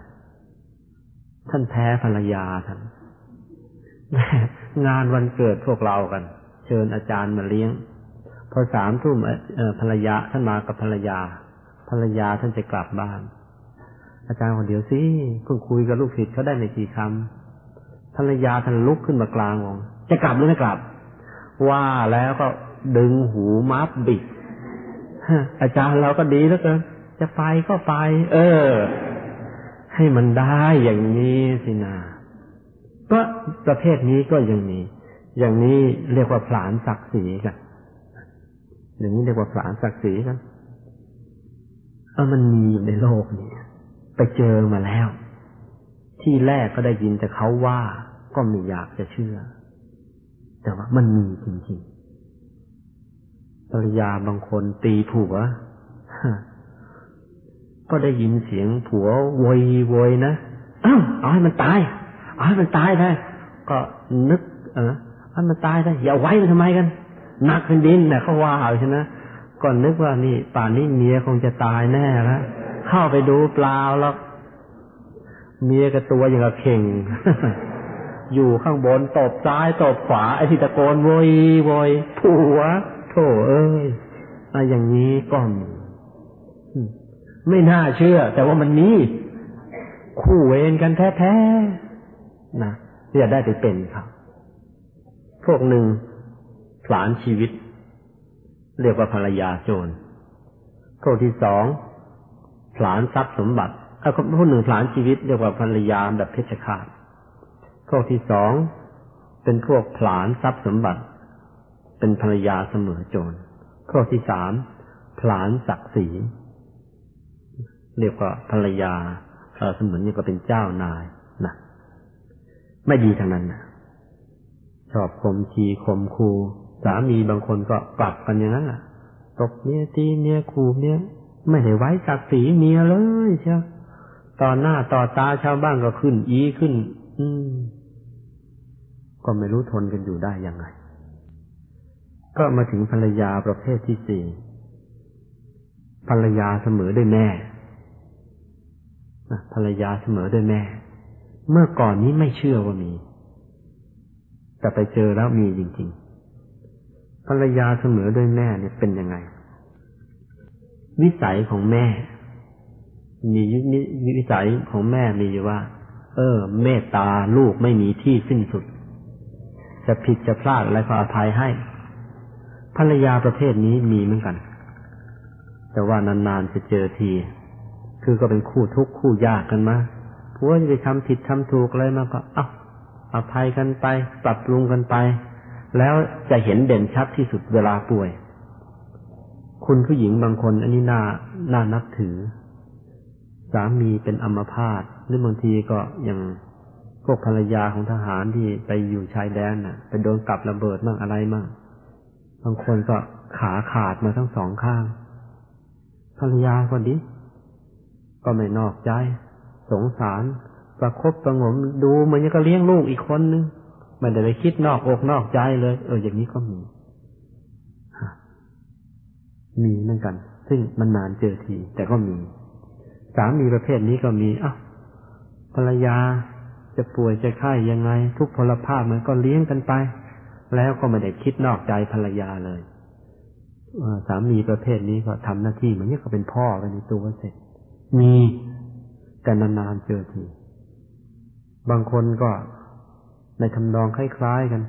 ท่านแพ้ภรรยาท่านงานวันเกิดพวกเรากัน เชิญอาจารย์มาเลี้ยง พอสามทุ่มภรรยาท่านมากับภรรยา ภรรยาท่านจะกลับบ้าน อาจารย์คนเดียวสิเพิ่งคุยกับลูกศิษย์เขาได้ไม่กี่คำภรรยาท่านลุกขึ้นมากลางวงจะกลับหรือไม่กลับ ว่าแล้วก็ดึงหูมัฟบิดอาจารย์เราก็ดีแล้วเกินจะไปก็ไป เออ ให้มันได้อย่างนี้สินาก็ประเภทนี้ก็ยังมี อย่างนี้เรียกว่าผลานศักดิ์ศรีกัน อย่างนี้เรียกว่าผลานศักดิ์ศรีกันเออมันมีอยู่ในโลกนี้ไปเจอมาแล้ว ที่แรกก็ได้ยินแต่เขาว่าก็ไม่อยากจะเชื่อ แต่ว่ามันมีจริงๆภรรยาบางคนตีผัวก็ได้ยินเสียงผัวโวยโวยนะอ้าวเอาให้มันตายเอาให้มันตายได้ ก็นึก เออให้มันตายได้อย่าไว้มันทำไมกัน นักเป็นดินเนี่ยเขาว่าเอาใช่ไหมก่อนนึกว่านี่ป่านนี้เมียคงจะตายแน่แล้วเข้าไปดูเปล่าแล้วเมียกับตัวอย่างกับเข่ง อยู่ข้างบนตบซ้ายตบขวาไอ้ที่ตะโกนโวยโวยผัวโถเอ้ยอะไรอย่างนี้ก็มีไม่น่าเชื่อ แต่ว่ามันมีคู่เวรกันแท้ๆนะที่จะได้ไปเป็นครับ พวกหนึ่ง ผลานชีวิต เรียกว่าภรรยาโจรพวกที่สองผลานทรัพย์สมบัติเอาพวกหนึ่งผลานชีวิตเรียกว่าภรรยาแบบเพชฌฆาตพวกที่สองเป็นพวกผลานทรัพย์สมบัติ เป็นภรรยาเสมอโจรพวกที่สามผลานศักดิ์ศรีเรียกว่าภรรยาเสมือนนี่ก็เป็นเจ้านายนะไม่ดีทางนั้นนะชอบคมชีคมคู สามีบางคนก็กลับกันอย่างนั้นแหละตบเมียตีเมียคูเมียไม่ได้ไว้ศักดิ์ศรีเมียเลยเชียวต่อหน้าต่อตาชาวบ้านก็ขึ้น อีขึ้น อืม ก็ไม่รู้ทนกันอยู่ได้ยังไง ก็มาถึงภรรยาประเภทที่สี่ภรรยาเสมอด้วยแม่ภรรยาเสมอด้วยแม่ เมื่อก่อนนี้ไม่เชื่อว่ามี แต่ไปเจอแล้วมีจริง ๆ ภรรยาเสมอด้วยแม่เนี่ยเป็นยังไง วิสัยของแม่ มีวิสัยของแม่มีอยู่ว่า เออ เมตตาลูกไม่มีที่สิ้นสุด จะผิดจะพลาดอะไรก็อภัยให้ ภรรยาประเภทนี้มีเหมือนกัน แต่ว่านานๆจะเจอที คือก็เป็นคู่ทุกข์คู่ยากกันมาผัวจะไปทำผิดทำถูกอะไรมาก็ เอ้าอภัยกันไป ปรับปรุงกันไป แล้วจะเห็นเด่นชัดที่สุดเวลาป่วย คุณผู้หญิงบางคนอันนี้น่าน่านับถือ สามีเป็นอัมพาตหรือบางทีก็อย่างพวกภรรยาของทหารที่ไปอยู่ชายแดนน่ะไปโดนกับระเบิดมั่งอะไรมั่งบางคนก็ขาขาดมาทั้งสองข้าง ภรรยาก็ดีก็ไม่นอกใจ สงสาร ประคบประงมดูเหมือนก็เลี้ยงลูกอีกคนนึง ไม่ได้ไปคิดนอกอกนอกใจเลย เออ อย่างนี้ก็มีมีเหมือนกัน ซึ่งมันนานเจอที แต่ก็มีสามีประเภทนี้ก็มีอ้าวภรรยาจะป่วยจะไข้ยังไง ทุกพลภาพมันก็เลี้ยงกันไป แล้วก็ไม่ได้คิดนอกใจภรรยาเลยสามีประเภทนี้ก็ทำหน้าที่เหมือนนี้ก็เป็นพ่อกันในตัวเสร็จ มีแต่นานๆเจอที บางคนก็ ในทำนองคล้ายๆกัน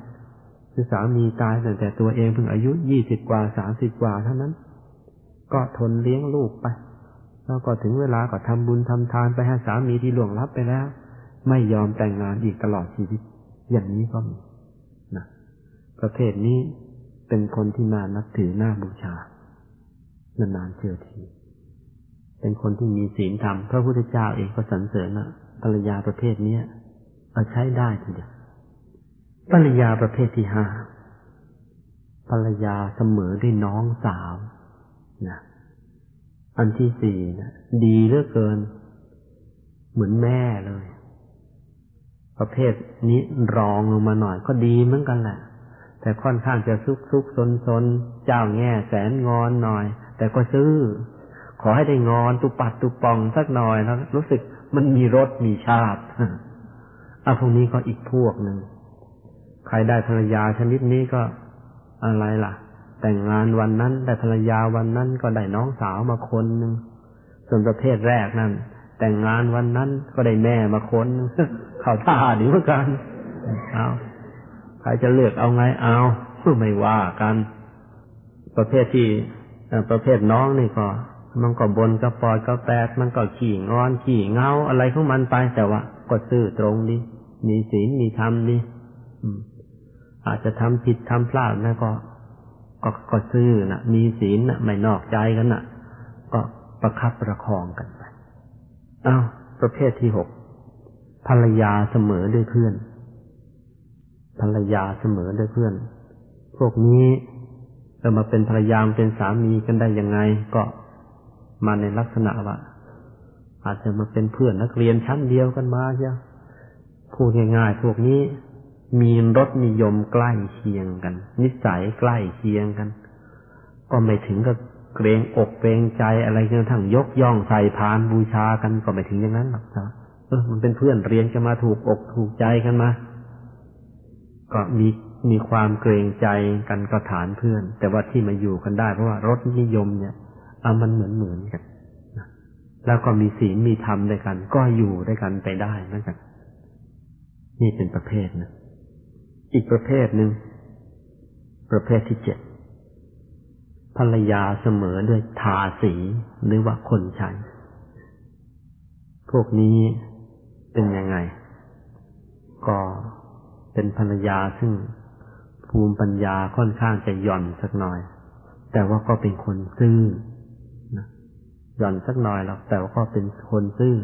คือสามีตายตั้งแต่ตัวเองเพิ่งอายุยี่สิบกว่าสามสิบกว่าเท่านั้น ก็ทนเลี้ยงลูกไป แล้วก็ถึงเวลาก็ทำบุญทำทานไปให้สามีที่หลวงลับไปแล้ว ไม่ยอมแต่งงานอีกตลอดชีวิต อย่างนี้ก็มีนะประเภทนี้เป็นคนที่น่านับถือน่าบูชานานๆเจอที เป็นคนที่มีศีลธรรม พระพุทธเจ้าเองก็สรรเสริญนะภรรยาประเภทเนี้ยเอาใช้ได้ทีเดียว ภรรยาประเภทที่ห้าภรรยาเสมอด้วยน้องสาวนะอันที่สี่นะดีเหลือเกิน เหมือนแม่เลย ประเภทนี้รองลงมาหน่อยก็ดีเหมือนกันแหละ แต่ค่อนข้างจะซุกซุกซนซนเจ้าแง่แสนงอนหน่อย แต่ก็ซื้อ ขอให้ได้งอนตุปัดตุปองสักหน่อยแล้วรู้สึกมันมีรสมีชาติอะพวกนี้ก็อีกพวกหนึ่ง ใครได้ภรรยาชนิดนี้ก็อะไรล่ะ แต่งงานวันนั้นได้ภรรยาวันนั้นก็ได้น้องสาวมาคนหนึ่งส่วนประเภทแรกนั่นแต่งงานวันนั้นก็ได้แม่มาคนเข้าท่าดีเหมือนกันเอาใครจะเลือกเอาไงเอาไม่ว่ากัน ประเภทที่ประเภทน้องนี่ก็มันก็บนกระปอดกระแปดมันก็ขี่งอนขี่เงาอะไรของมันไปแต่ว่า ก็ซื่อตรงดีมีศีลมีธรรมดีอาจจะทำผิดทำพลาดนะก็ก็ก็ซื่อนะมีศีลนะไม่นอกใจกันนะก็ประคับประคองกันไปอ้าวประเภทที่หกภรรยาเสมอด้วยเพื่อน ภรรยาเสมอด้วยเพื่อน พวกนี้จะมาเป็นภรรยาเป็นสามีกันได้ยังไง ก็มาในลักษณะว่าอาจจะมาเป็นเพื่อนนักเรียนชั้นเดียวกันมาใช่พูดง่ายๆพวกนี้ มีรสนิยมใกล้เคียงกัน นิสัยใกล้เคียงกัน ก็ไม่ถึงกับเกรงอกเกรงใจอะไรจนทั้งยกย่องใส่พานบูชากันก็ไม่ถึงอย่างนั้นหรอกนะเออมันเป็นเพื่อนเรียนกันมาถูกอกถูกใจกันมาก็มีมีความเกรงใจกันก็ฐานเพื่อน แต่ว่าที่มาอยู่กันได้ เพราะว่ารสนิยมเนี่ยเอามันเหมือนเหมือนกันแล้วก็มีศีลมีธรรมด้วยกัน ก็อยู่ด้วยกันไปได้เหมือนกันนี่เป็นประเภทนะ อีกประเภทหนึ่ง ประเภทที่เจ็ดภรรยาเสมอด้วยทาสีหรือว่าคนใช้ พวกนี้เป็นยังไง ก็เป็นภรรยาซึ่งภูมิปัญญาค่อนข้างจะหย่อนสักหน่อย แต่ว่าก็เป็นคนซื่อนะหย่อนสักหน่อยหรอกแต่ว่าก็เป็นคนซื่อ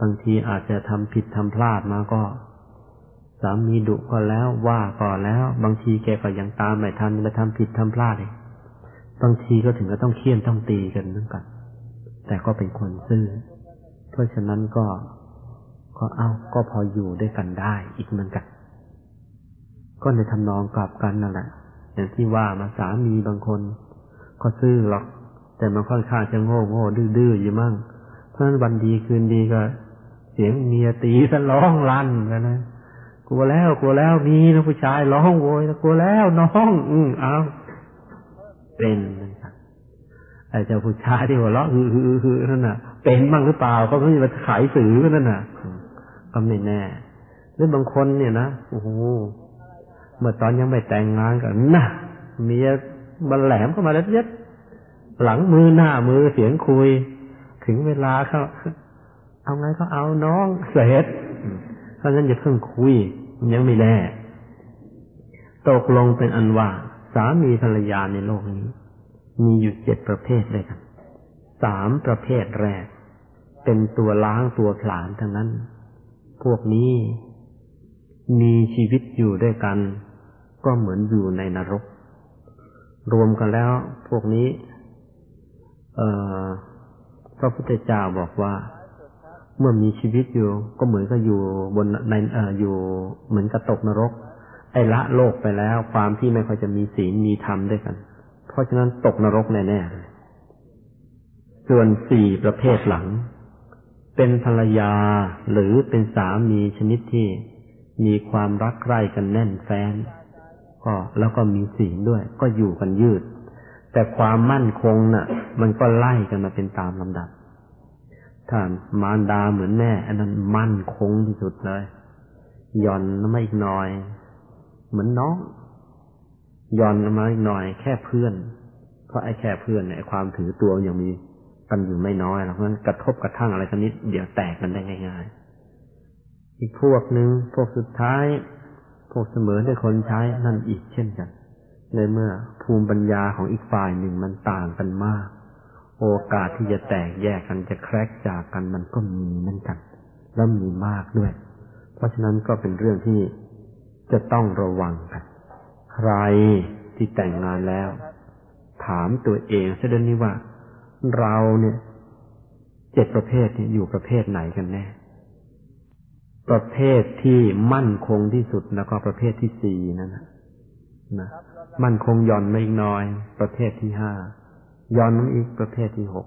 บางทีอาจจะทำผิดทำพลาดมาก็ามีดุก็แล้วว่าก็แล้ว บางทีแกก็ยังตามไม่ทันไปทำผิดทำพลาดเองบางทีก็ถึงกับต้องเคี่ยนต้องตีกันนั่นกัน แต่ก็เป็นคนซื่อเพราะฉะนั้นก็ก็เอาก็พออยู่ด้วยกันได้อีกเหมือนกัน ก็ในทำนองกลับกันนั่นแหละอย่างที่ว่ามาสามีบางคน ก็ซื่อหรอก แต่มันค่อนข้างจะโง่โง่ดื้อๆอยู่มั่งเพราะฉะนั้นวันดีคืนดีก็ เสียงเมียตีสะร้องลั่นกันนะ กลัวแล้วกลัวแล้วมีนะผู้ชายร้องโวยนะกลัวแล้วน้อง อืมเอาเป็นนะครับไอ้เจ้าผู้ชายที่หัวเราะฮือฮือฮือนั่นน่ะ เป็นบ้างหรือเปล่าก็ไม่มาขายสื่อนั่นน่ะก็ไม่แน่หรือบางคนเนี่ยนะโอ้โหเมื่อตอนยังไม่แต่งงานกันนะเมียบันแหลมเข้ามาแล้วเย็ดหลังมือหน้ามือเสียงคุย ถึงเวลาเขาเอาไงก็เอาน้องเสร็จ ราะนั้นอย่าเพิ่งคุยยังไม่แน่ตกลงเป็นอันว่า สามีภรรยาในโลกนี้ มีอยู่เจ็ดประเภทเลยกันสามประเภทแรก เป็นตัวล้างตัวผลาญทั้งนั้น พวกนี้มีชีวิตอยู่ด้วยกัน ก็เหมือนอยู่ในนรก รวมกันแล้ว พวกนี้ เออพระพุทธเจ้าบอกว่า เมื่อมีชีวิตอยู่ ก็เหมือนกับอยู่บนในเอ่ออยู่เหมือนกับตกนรก ไอ้ละโลกไปแล้ว ความที่ไม่ค่อยจะมีศีลมีธรรมด้วยกัน เพราะฉะนั้นตกนรกแน่ๆเลยส่วนสี่ประเภทหลัง เป็นภรรยาหรือเป็นสามีชนิดที่มีความรักใคร่กันแน่นแฟ้นก็แล้วก็มีศีลด้วย ก็อยู่กันยืด แต่ความมั่นคงน่ะ มันก็ไล่กันมาเป็นตามลำดับ ถ้ามารดาเหมือนแม่ อันนั้นมั่นคงที่สุดเลยย่อนมาอีกหน่อย เหมือนน้องย่อนมาอีกหน่อย แค่เพื่อน เพราะไอ้แค่เพื่อนเนี่ยความถือตัวยังมีกันอยู่ไม่น้อยหรอกเพราะนั้นกระทบกระทั่งอะไรกันนิดเดี๋ยวแตกกันได้ง่ายๆอีกพวกหนึ่งพวกสุดท้าย พวกเสมอด้วยคนใช้นั่นอีกเช่นกันในเมื่อภูมิปัญญาของอีกฝ่ายหนึ่งมันต่างกันมาก โอกาสที่จะแตกแยกกันจะแครกจากกันมันก็มีเหมือนกัน แล้วมีมากด้วย เพราะฉะนั้นก็เป็นเรื่องที่จะต้องระวังกัน ใครที่แต่งงานแล้ว ถามตัวเองเสียดนี้ว่า เราเนี่ยเจ็ดประเภทนี่อยู่ประเภทไหนกันแน่ ประเภทที่มั่นคงที่สุดแล้วก็ประเภทที่สี่นั่นนะนะมั่นคงย่อนมาอีกน้อย ประเภทที่ห้า ย้อนมาอีกประเภทที่หก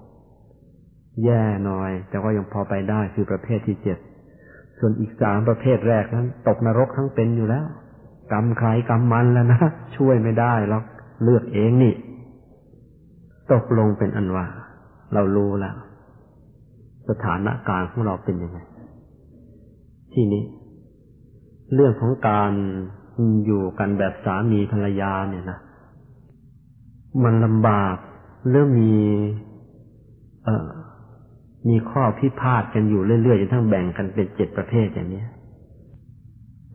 แย่หน่อย แต่ว่ายังพอไปได้คือประเภทที่เจ็ดส่วนอีกสามประเภทแรกนั้น ตกนรกทั้งเป็นอยู่แล้ว กรรมใครกรรมมันแล้วนะช่วยไม่ได้หรอกเลือกเองนี่ ตกลงเป็นอันว่า เรารู้แล้ว สถานะการของเราเป็นยังไง ที่นี้ เรื่องของการอยู่กันแบบสามีภรรยาเนี่ยนะมันลำบาก เริ่มมีเออมีข้อพิพาทกันอยู่เรื่อยๆจนทั้งแบ่งกันเป็นเจ็ดประเภทอย่างนี้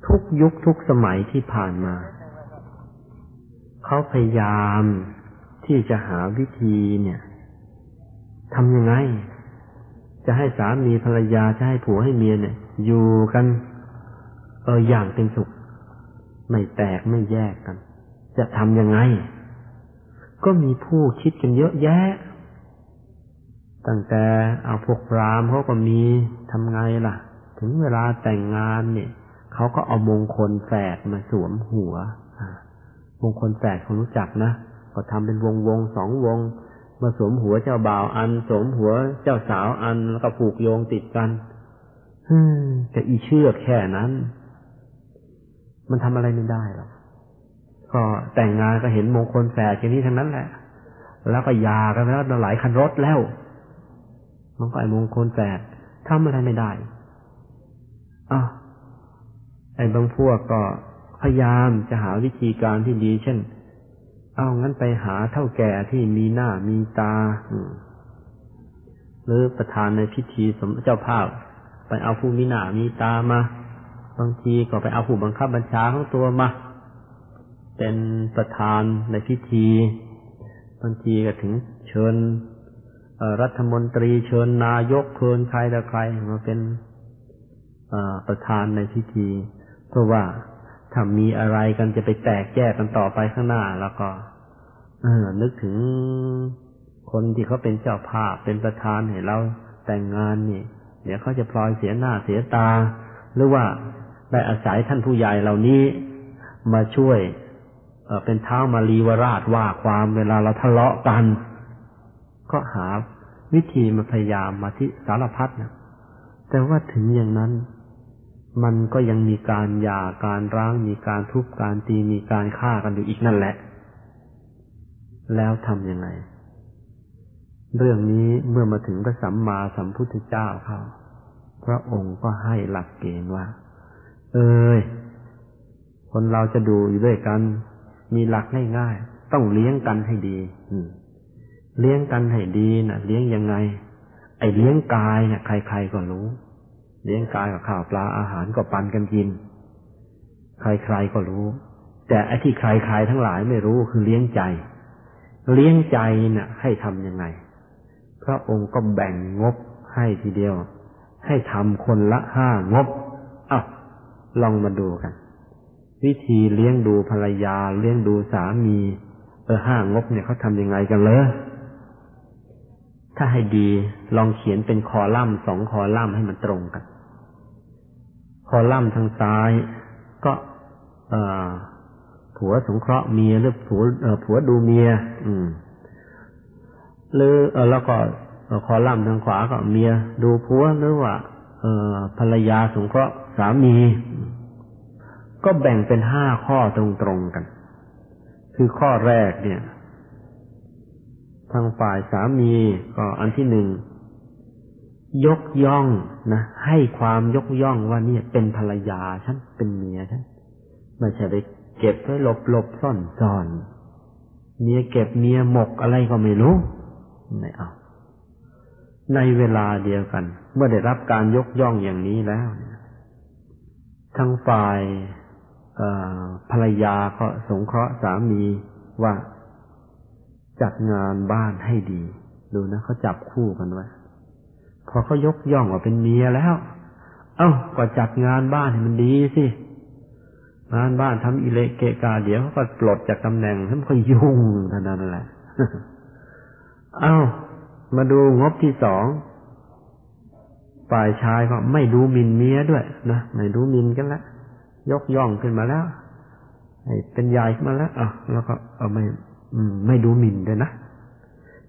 ทุกยุคทุกสมัยที่ผ่านมา เขาพยายามที่จะหาวิธีเนี่ยทำยังไง จะให้สามีภรรยาจะให้ผัวให้เมียเนี่ย อยู่กันเอออย่างเป็นสุข ไม่แตกไม่แยกกัน จะทำยังไง ก็มีผู้คิดกันเยอะแยะ ตั้งแต่เอาพวกพรามเขาก็มีทำไงล่ะ ถึงเวลาแต่งงานเนี่ยเขาก็เอามงคลแฝดมาสวมหัวมงคลแฝดเขารู้จักนะก็ทำเป็นวงวงสองวง มาสวมหัวเจ้าบ่าวอัน สวมหัวเจ้าสาวอันแล้วก็ผูกโยงติดกันแต่อีเชื่อแค่นั้น มันทำอะไรไม่ได้หรอก ก็แต่งงานก็เห็นมงคลแฝดอย่างนี้ทั้งนั้นแหละ แล้วก็ยากันแล้วหลายคันรถแล้ว มันก็ไอ้มงคลแฝดทำอะไรไม่ได้อะไอ้บางพวกก็พยายามจะหาวิธีการที่ดี เช่น เอางั้นไปหาเท่าแก่ที่มีหน้ามีตาหรือประธานในพิธีสมเจ้าภาพ ไปเอาผู้มีหน้ามีตามา บางทีก็ไปเอาผู้บังคับบัญชาของตัวมา เป็นประธานในพิธีบางทีก็ถึงเชิญรัฐมนตรีเชิญนายกเชิญใครต่ใครมาเป็นประธานในพิธี เพราะว่าถ้ามีอะไรกันจะไปแตกแยกกันต่อไปข้างหน้าแล้วก็นึกถึงคนที่เขาเป็นเจ้าภาพเป็นประธานเห็นเราแต่งงานนี่เดี๋ยวเขาจะพลอยเสียหน้าเสียตา หรือว่าได้อาศัยท่านผู้ใหญ่เหล่านี้มาช่วย เป็นเท้ามารีวราชว่าความเวลาเราทะเลาะกัน ก็หาวิธีมาพยายามมาที่สารพัดนะแต่ว่าถึงอย่างนั้น มันก็ยังมีการหย่าการร้างมีการทุบการตีมีการฆ่ากันอยู่อีกนั่นแหละ แล้วทำยังไง เรื่องนี้เมื่อมาถึงพระสัมมาสัมพุทธเจ้าเขาพระองค์ก็ให้หลักเกณฑ์ว่า เอ้ยคนเราจะดูอยู่ด้วยกัน มีหลักง่ายๆต้องเลี้ยงกันให้ดีเลี้ยงกันให้ดีนะเลี้ยงยังไง ไอ้เลี้ยงกายเนะ่ยใครๆก็รู้ เลี้ยงกายกับข้าวปลาอาหารก็ปันกันกิน ใครๆก็รู้ แต่ไอ้ที่ใครๆทั้งหลายไม่รู้คือเลี้ยงใจ เลี้ยงใจนะ่ะ ให้ทำยังไง พระองค์ก็แบ่งงบให้ทีเดียว ให้ทำคนละห้างบอ้าลองมาดูกัน วิธีเลี้ยงดูภรรยา เลี้ยงดูสามี เออห้างบเนี่ยเขาทำยังไงกันเลยถ้าให้ดีลองเขียนเป็นคอลัมน์สองคอลัมน์ให้มันตรงกัน คอลัมน์ทางซ้ายก็ผัวสงเคราะห์เมียหรือผัวผัวดูเมีย อืม หรืออแล้วก็คอลัมน์ทางขวาก็เมีย ดูผัวหรือว่าภรรยาสงเคราะห์สามี ก็แบ่งเป็นห้าข้อตรงๆกัน คือข้อแรกเนี่ย ทางฝ่ายสามีก็อันที่หนึ่งยกย่องนะให้ความยกย่องว่าเนี่ยเป็นภรรยาฉันเป็นเมียฉันไม่ใช่ไปเก็บไว้หลบหลบซ่อนซ่อนเมียเก็บเมียหมกอะไรก็ไม่รู้ไม่เอาในเวลาเดียวกัน เมื่อได้รับการยกย่องอย่างนี้แล้วทางฝ่าย ภรรยาก็สงเคราะห์สามีว่าจัดงานบ้านให้ดี ดูนะเขาจับคู่กันไว้พอเขายกย่องว่าเป็นเมียแล้ว เอ้าก็จัดงานบ้านให้มันดีสิงานบ้านทำอิเลเกกาเดี๋ยวเขาก็ปลดจากตำแหน่งท่านก็ยุ่งเท่านั้นแหละเอ้ามาดูงบที่สองฝ่ายชายก็ไม่ดูมินเมียด้วยนะไม่ดูมินกันแล้ว ยกย่องขึ้นมาแล้วเป็นใหญ่ขึ้นมาแล้วอะแล้วก็เอาไม่ไม่ดูหมิ่นด้วยนะ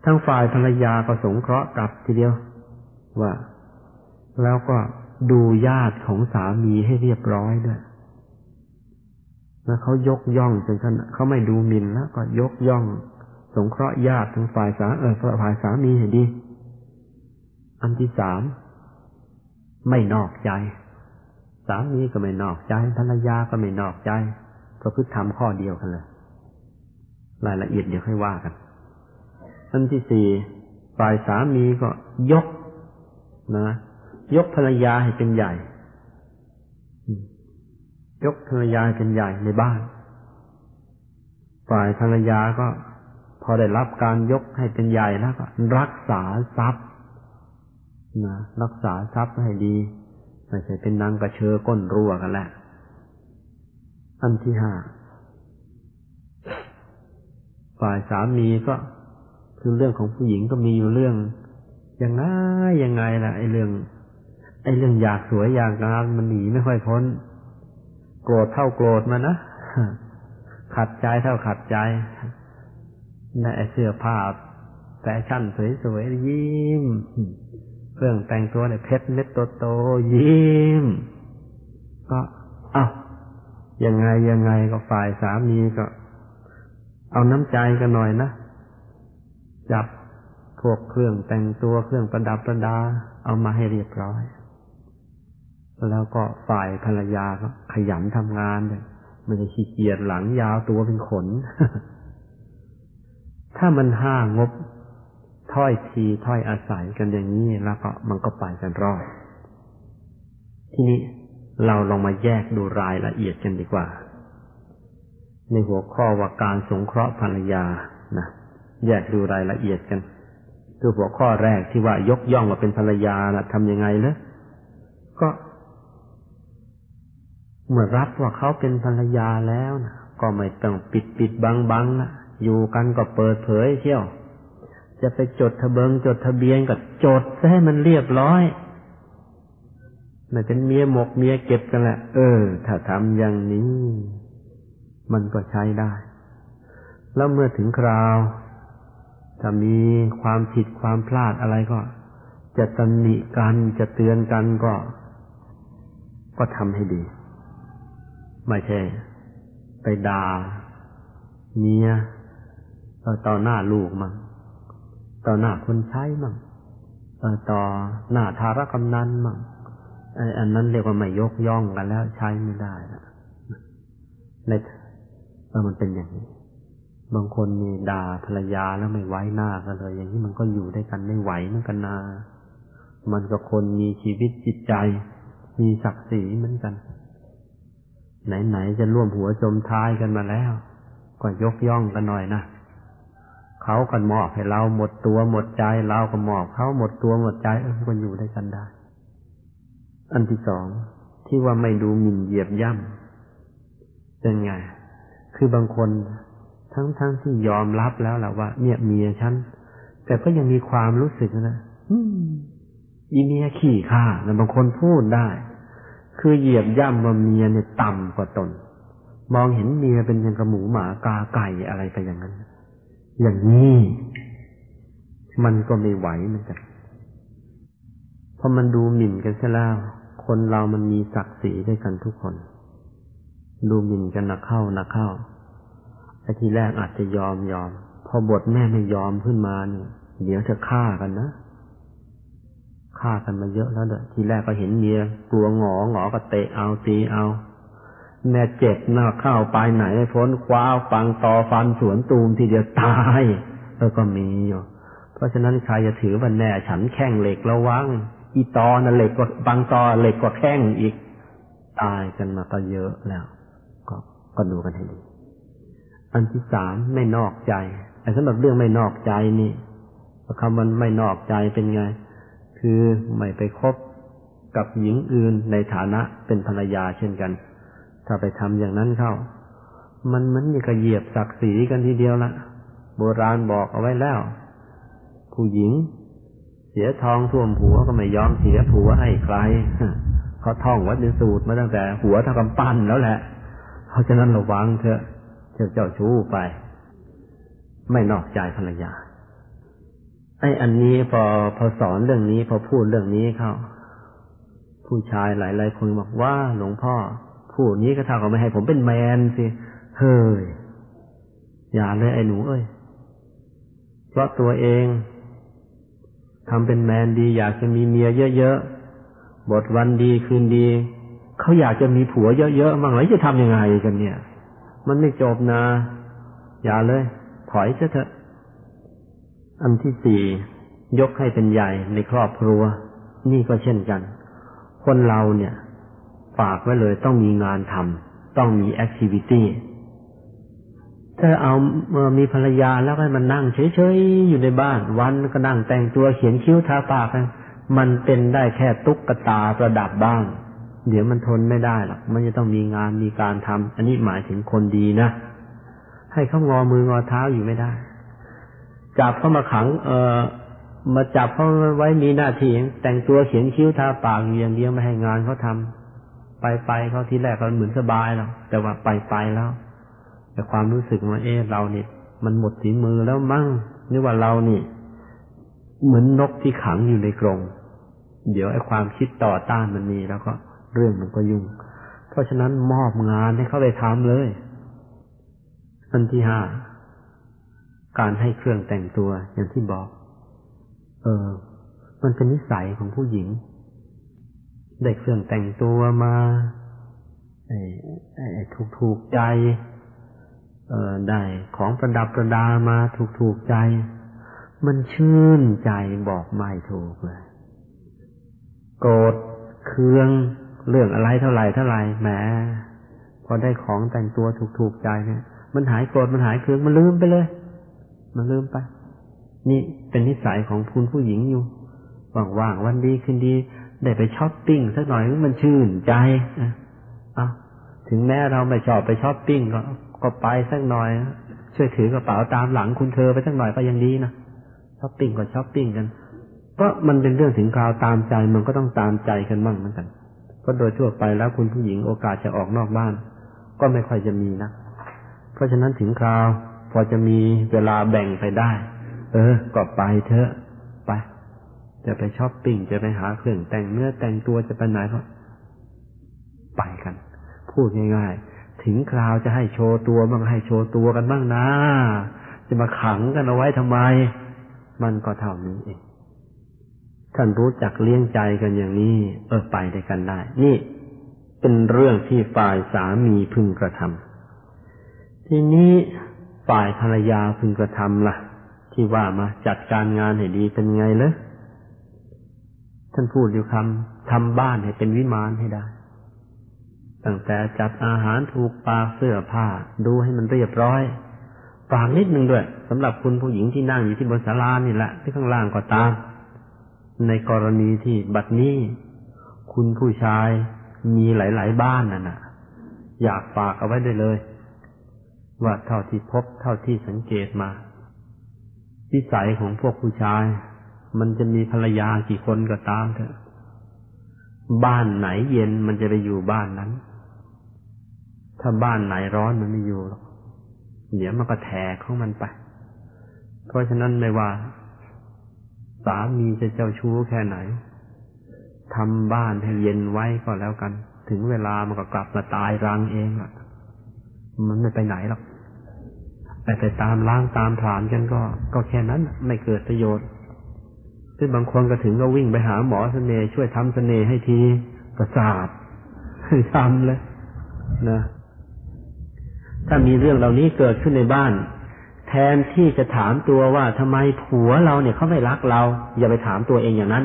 ทั้งฝ่ายภรรยาก็สงเคราะห์กลับทีเดียว ว่า แล้วก็ดูญาติของสามีให้เรียบร้อยด้วยแล้วเขายกย่องจนขนาดเขาไม่ดูหมิ่นแล้วก็ยกย่อง สงเคราะห์ญาติทั้งฝ่ายสาเออฝ่ายสามีให้ดี อันที่สามไม่นอกใจ สามีก็ไม่นอกใจภรรยาก็ไม่นอกใจประพฤติธรรมข้อเดียวกันเลยรายละเอียดเดี๋ยวค่อยว่ากันอันที่สี่ฝ่ายสามีก็ยกนะ ยกภรรยาให้เป็นใหญ่ ยกภรรยาเป็นใหญ่ในบ้าน ฝ่ายภรรยาก็พอได้รับการยกให้เป็นใหญ่แล้วก็รักษาทรัพย์นะรักษาทรัพย์ให้ดี ไม่ใช่เป็นนางกระเชอก้นรั่วกันแหละอันที่ห้าฝ่ายสามีก็คือเรื่องของผู้หญิงก็มีอยู่เรื่องยังไงยังไงล่ะไอ้เรื่อง ไอ้เรื่องอยากสวยอยากงามมันหนีไม่ค่อยพ้น โกรธเท่าโกรธมานะขัดใจเท่าขัดใจในเสื้อผ้าแฟชั่นสวยๆยิ้ม รื่องแต่งตัวเนี่ยเพชรเม็ดโตๆยิ้มก็อ้ายังไงยังไงก็ฝ่ายสามีก็ เอาน้ำใจกันหน่อยนะ จับพวกเครื่องแต่งตัวเครื่องประดับประดา เอามาให้เรียบร้อย แล้วก็ฝ่ายภรรยาก็ขยันทำงานเลยมันจะขี้เกียจหลังยาวตัวเป็นขน ถ้ามันห้างบ ถ้อยทีถ้อยอาศัยกันอย่างนี้แล้วก็มันก็ไปกันรอด ทีนี้เราลองมาแยกดูรายละเอียดกันดีกว่า ในหัวข้อว่าการสงเคราะห์ภรรยานะแยกดูรายละเอียดกันคือหัวข้อแรกที่ว่ายกย่องว่าเป็นภรรยานะทำยังไงเลยก็เมื่อรับว่าเขาเป็นภรรยาแล้วนะก็ไม่ต้องปิดปิดบังบังนะอยู่กันก็เปิดเผยเที่ยว จะไปจดทะเบิงจดทะเบียนก็จดให้มันเรียบร้อยมันเป็นเมียหมกเมียเก็บกันแหละ เออ ถ้าทำอย่างนี้ มันก็ใช้ได้ แล้วเมื่อถึงคราว ถ้ามีความผิดความพลาดอะไรก็ จะตำหนิกันจะเตือนกันก็ ก็ทำให้ดี ไม่ใช่ ไปด่าเมียต่อหน้าลูกมั่ง ต่อหน้าคนใช้มั่งต่อหน้าทารกำนันมั่งไอ้อันนั้นเรียกว่าไม่ยกย่องกันแล้วใช้ไม่ได้ละในเออมันเป็นอย่างนี้ บางคนมีด่าภรรยาแล้วไม่ไว้หน้ากันเลย อย่างนี้มันก็อยู่ได้กันไม่ไหวเหมือนกันนา มันก็คนมีชีวิตจิตใจ มีศักดิ์ศรีเหมือนกัน ไหนๆจะร่วมหัวจมท้ายกันมาแล้ว ก็ยกย่องกันหน่อยนะ เขากันมอบให้เราหมดตัวหมดใจเราก็มอบเขาหมดตัวหมดใจเออก็อยู่ได้กันได้ อันที่สองที่ว่าไม่ดูหมิ่นเหยียบย่ำเป็นไง คือบางคนทั้งทั้งที่ยอมรับแล้วแหละว่า เนี่ยเมียฉันแต่ก็ยังมีความรู้สึกนะอีเมียขี่ข้าแล้วบางคนพูดได้ คือเหยียบย่ำว่าเมียเนี่ยต่ำกว่าตน มองเห็นเมียเป็นยังกระหมูหมากาไก่อะไรไปอย่างนั้น อย่างนี้ มันก็ไม่ไหวเหมือนกันเพอมันดูหมิ่นกันซะแล้ว คนเรามันมีศักดิ์ศรีด้วยกันทุกคน ดูหมิ่นกันนักเข้านักเข้าไอ้ทีแรกอาจจะยอมยอม พอบทแม่ไม่ยอมขึ้นมาเนี่ยเดี๋ยวจะฆ่ากันนะฆ่ากันมาเยอะแล้วเด้อทีแรกก็เห็นเมียกลัวหงอหงอก็เตะเอาตีเอา แม่เจ็บหน้าเข้าไปไหนพ้นคว้าฟังต่อฟันสวนตูมทีเดียวตายแล้วก็มีอยู่ เพราะฉะนั้นใครจะถือว่าแน่ฉันแข้งเหล็กระวัง อีตอน่ะเหล็กกว่าบางตอเหล็กกว่าแข้งอีก ตายกันมาก็เยอะแล้ว ก็ก็ดูกันให้ดี อันที่สามไม่นอกใจไอ้สำหรับเรื่องไม่นอกใจนี่คำมันไม่นอกใจเป็นไง คือไม่ไปคบกับหญิงอื่นในฐานะเป็นภรรยาเช่นกัน ถ้าไปทำอย่างนั้นเข้า มันเหมือนมีกระเหยียบศักดิ์ศรีกันทีเดียวละโบราณบอกเอาไว้แล้ว ผู้หญิง เสียทองท่วมหัวก็ไม่ยอมเสียผัวให้ใครเขาท่องวัดในสูตรมาตั้งแต่ หัวเท่ากับปั้นแล้วแหละ เพราะฉะนั้นระวังเถอะเจ้าเจ้าชู้ไป ไม่นอกใจภรรยาไอ้อันนี้พอพอสอนเรื่องนี้พอพูดเรื่องนี้เขาผู้ชายหลายๆคนบอกว่าหลวงพ่อ พูดนี้ก็เท่ากับไม่ให้ผมเป็นแมนสิเฮ้ยอย่าเลยไอ้หนูเอ้ยเพราะตัวเองทำเป็นแมนดี อยากจะมีเมียเยอะๆบทวันดีคืนดีเขาอยากจะมีผัวเยอะๆมั่งแล้วจะทำยังไงกันเนี่ย มันไม่จบนะ อย่าเลย ถอยเถอะ อันที่สี่ยกให้เป็นใหญ่ในครอบครัว นี่ก็เช่นกัน คนเราเนี่ย ฝากไว้เลยต้องมีงานทำต้องมี activity ถ้าเอาเมื่อมีภรรยาแล้วให้มันนั่งเฉยๆอยู่ในบ้าน วันก็นั่งแต่งตัวเขียนคิ้วทาปากมันเป็นได้แค่ตุ๊กตาประดับบ้าง เดี๋ยวมันทนไม่ได้หรอกมันจะต้องมีงานมีการทำอันนี้หมายถึงคนดีนะ ให้เขางอมืองอเท้าอยู่ไม่ได้ จับเขามาขัง เอ่อมาจับเขาไว้มีหน้าที่แต่งตัวเขียนคิ้วทาปากอย่างเดียวไม่ให้งานเขาทำ ไปไปเขาทีแรกเขาเหมือนสบายแล้วแต่ว่าไปไปแล้ว แต่ความรู้สึกว่าเออเราเนี่ยมันหมดสีมือแล้วมั่งนี่ว่าเรานี่ เหมือนนกที่ขังอยู่ในกรงเดี๋ยวไอ้ความคิดต่อต้านมันมีแล้วก็เรื่องมันก็ยุ่ง เพราะฉะนั้นมอบงานให้เขาไปทำเลยอันที่ห้าการให้เครื่องแต่งตัวอย่างที่บอก เออ มันเป็นนิสัยของผู้หญิง ได้เครื่องแต่งตัวมาไอ้ถูกถูกใจเออได้ของประดับประดามาถูกถูกใจ มันชื่นใจบอกไม่ถูกเลยโกรธเคืองเรื่องอะไรเท่าไหร่เท่าไหร่แหมพอได้ของแต่งตัวถูกถูกใจเนี่ย มันหายโกรธมันหายเคืองมันลืมไปเลย มันลืมไป นี่เป็นนิสัยของคุณผู้หญิงอยู่ว่างๆวันดีคืนดี ได้ไปช้อปปิ้งสักหน่อยมันชื่นใจอะถึงแม้เราไม่ชอบไปช้อปปิ้งก็ก็ไปสักหน่อย ช่วยถือกระเป๋าตามหลังคุณเธอไปสักหน่อยก็ยังดีนะช้อปปิ้งก็ช้อปปิ้งกันเพราะมันเป็นเรื่องถึงคราวตามใจมันก็ต้องตามใจกันบ้างเหมือนกันเพราะโดยทั่วไปแล้วคุณผู้หญิงโอกาสจะออกนอกบ้าน ก็ไม่ค่อยจะมีนะเพราะฉะนั้นถึงคราว พอจะมีเวลาแบ่งไปได้ เออก็ไปเถอะ จะไปช้อปปิ้งจะไปหาเครื่องแต่งเนื้อแต่งตัวจะไปไหนก็ไปกัน พูดง่าย ๆ ถึงคราวจะให้โชว์ตัวมันให้โชว์ตัวกันบ้างนะ จะมาขังกันเอาไว้ทำไม มันก็เท่านี้เองท่านรู้จักเลี้ยงใจกันอย่างนี้ เออไปได้กันได้ นี่เป็นเรื่องที่ฝ่ายสามีพึงกระทำทีนี้ฝ่ายภรรยาพึงกระทำละ่ะ ที่ว่ามาจัดการงานให้ดีเป็นไงเลย ท่านพูดอยู่คำทำบ้านให้เป็นวิมานให้ได้ ตั้งแต่จัดอาหารถูกปากเสื้อผ้า ดูให้มันเรียบร้อยฝากนิดนึงด้วยสำหรับคุณผู้หญิงที่นั่งอยู่ที่บนศาลานี่แหละที่ข้างล่างก็ตาม ในกรณีที่บัดนี้ คุณผู้ชายมีหลาย ๆ บ้านน่ะนะอยากฝากเอาไว้ได้เลย ว่าเท่าที่พบเท่าที่สังเกตมาวิสัยของพวกผู้ชาย มันจะมีภรรยากี่คนก็ตามเถอะ บ้านไหนเย็นมันจะไปอยู่บ้านนั้น ถ้าบ้านไหนร้อนมันไม่อยู่หรอกเดี๋ยวมันก็แถกของมันไป เพราะฉะนั้นไม่ว่า สามีจะเจ้าชู้แค่ไหนทำบ้านให้เย็นไว้ก็แล้วกัน ถึงเวลามันก็กลับมาตายรังเองอะ มันไม่ไปไหนหรอกแต่ไปตามล้างตามผลานกันก็ ก็แค่นั้นไม่เกิดประโยชน์ ซึ่งบางคนก็ถึงก็วิ่งไปหาหมอเสน่ห์ช่วยทำเสน่ห์ให้ทีประสาททำเลยนะถ้ามีเรื่องเหล่านี้เกิดขึ้นในบ้าน แทนที่จะถามตัวว่าทำไมผัวเราเนี่ยเขาไม่รักเรา อย่าไปถามตัวเองอย่างนั้น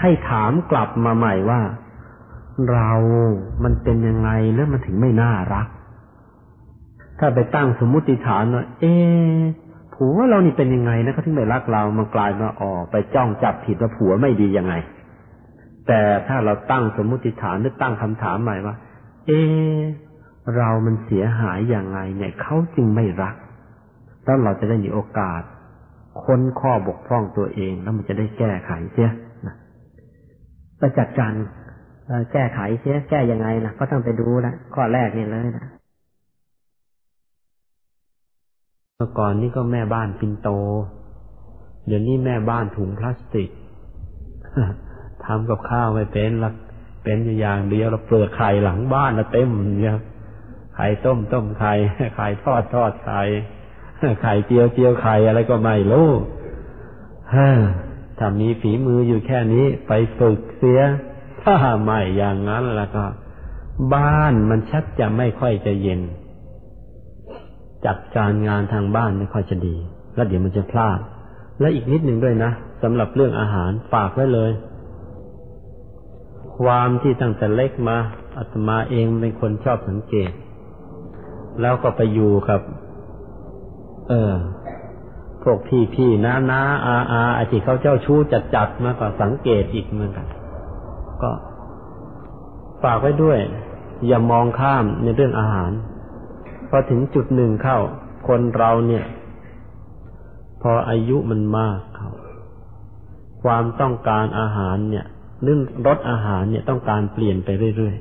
ให้ถามกลับมาใหม่ว่า เรามันเป็นยังไงแล้วมันถึงไม่น่ารัก ถ้าไปตั้งสมมติฐานว่าเอ๊ ผัวเรานี่เป็นยังไงนะเขาถึงไม่รักเรา มันกลายมาออกไปจ้องจับผิดว่าผัวไม่ดียังไง แต่ถ้าเราตั้งสมมติฐานหรือตั้งคำถามใหม่ว่า เอ เรามันเสียหายอย่างไง เนี่ยเขาจึงไม่รัก แล้วเราจะได้มีโอกาส ค้นข้อบกพร่องตัวเอง แล้วมันจะได้แก้ไขเสียนะไปจัดการแก้ไขเสียแก้ยังไงนะก็ต้องไปดูนะข้อแรกนี่เลยนะ เมื่อก่อนนี่ก็แม่บ้านปินโต เดี๋ยวนี้แม่บ้านถุงพลาสติกทำกับข้าวไม่เป็นละเป็นอย่างเดียวเราเปลือกไข่หลังบ้านเราเต็มเนี่ยไข่ต้มต้มไข่ไข่ทอดทอดไข่ไข่เจียวเจียวไข่อะไรก็ไม่รู้ถ้ามีฝีมืออยู่แค่นี้ไปฝึกเสีย ถ้าไม่อย่างนั้นแล้วก็ บ้านมันชักจะไม่ค่อยจะเย็น จัดการงานทางบ้านไม่ค่อยจะดี แล้วเดี๋ยวมันจะพลาด และอีกนิดหนึ่งด้วยนะสำหรับเรื่องอาหารฝากไว้เลย ความที่ตั้งแต่เล็กมาอาตมาเองเป็นคนชอบสังเกต แล้วก็ไปอยู่กับ เออพวกพี่พี่น้าน้าอาอาอาที่เขาเจ้าชู้จัดจัดมาก็สังเกตอีกเหมือนกัน ก็ฝากไว้ด้วย อย่ามองข้ามในเรื่องอาหาร พอถึงจุดหนึ่งเข้า คนเราเนี่ย พออายุมันมากเข้าความต้องการอาหารเนี่ยเรื่องรสอาหารเนี่ยต้องการเปลี่ยนไปเรื่อย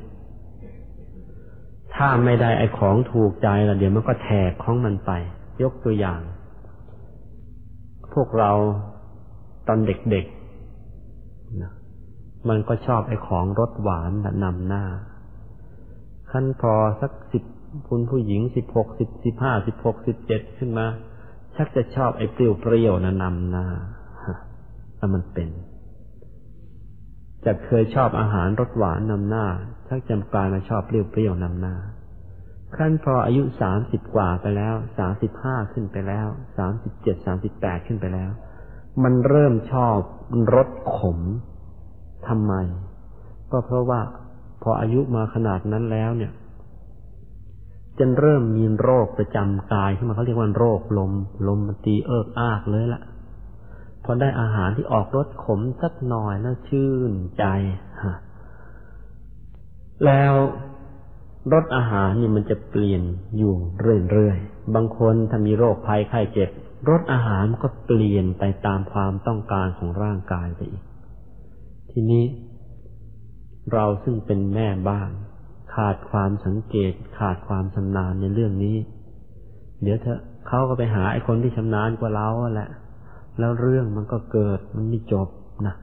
ๆ ถ้าไม่ได้ไอ้ของถูกใจละเดี๋ยวมันก็แทกของมันไป ยกตัวอย่าง พวกเราตอนเด็กๆนะมันก็ชอบไอ้ของรสหวานนำหน้าขั้นพอสักสิบ คุณผู้หญิงสิบหกสิบสิบห้าสิบหกสิบเจ็ดขึ้นมา ชักจะชอบไอ้เปรี้ยวเปรี้ยวนะนำหน้าแล้วมันเป็นจากเคยชอบอาหารรสหวานนำหน้าชักจำกลายมาชอบเปรี้ยวเปรี้ยวนำหน้าขั้นพออายุสามสิบกว่าไปแล้วสามสิบห้าขึ้นไปแล้วสามสิบเจ็ดสามสิบแปดขึ้นไปแล้ว มันเริ่มชอบรสขมทำไม ก็เพราะว่าพออายุมาขนาดนั้นแล้วเนี่ย จนเริ่มมีโรคประจำกายขึ้นมาเขาเรียกว่าโรคลม ลมมันตีเอิกอากเลยละ่ะ พอได้อาหารที่ออกรสขมสักหน่อยแล้วชื่นใจฮะแล้วรสอาหารนี่มันจะเปลี่ยนอยู่เรื่อยๆ บางคนถ้ามีโรคภัยไข้เจ็บรสอาหารก็เปลี่ยนไปตามความต้องการของร่างกายไปอีก ทีนี้ เราซึ่งเป็นแม่บ้าน ขาดความสังเกต ขาดความชำนาญในเรื่องนี้ เดี๋ยวเถอะเขาก็ไปหาไอ้คนที่ชำนาญกว่าเราแหละ แล้วเรื่องมันก็เกิดมันไม่จบนะ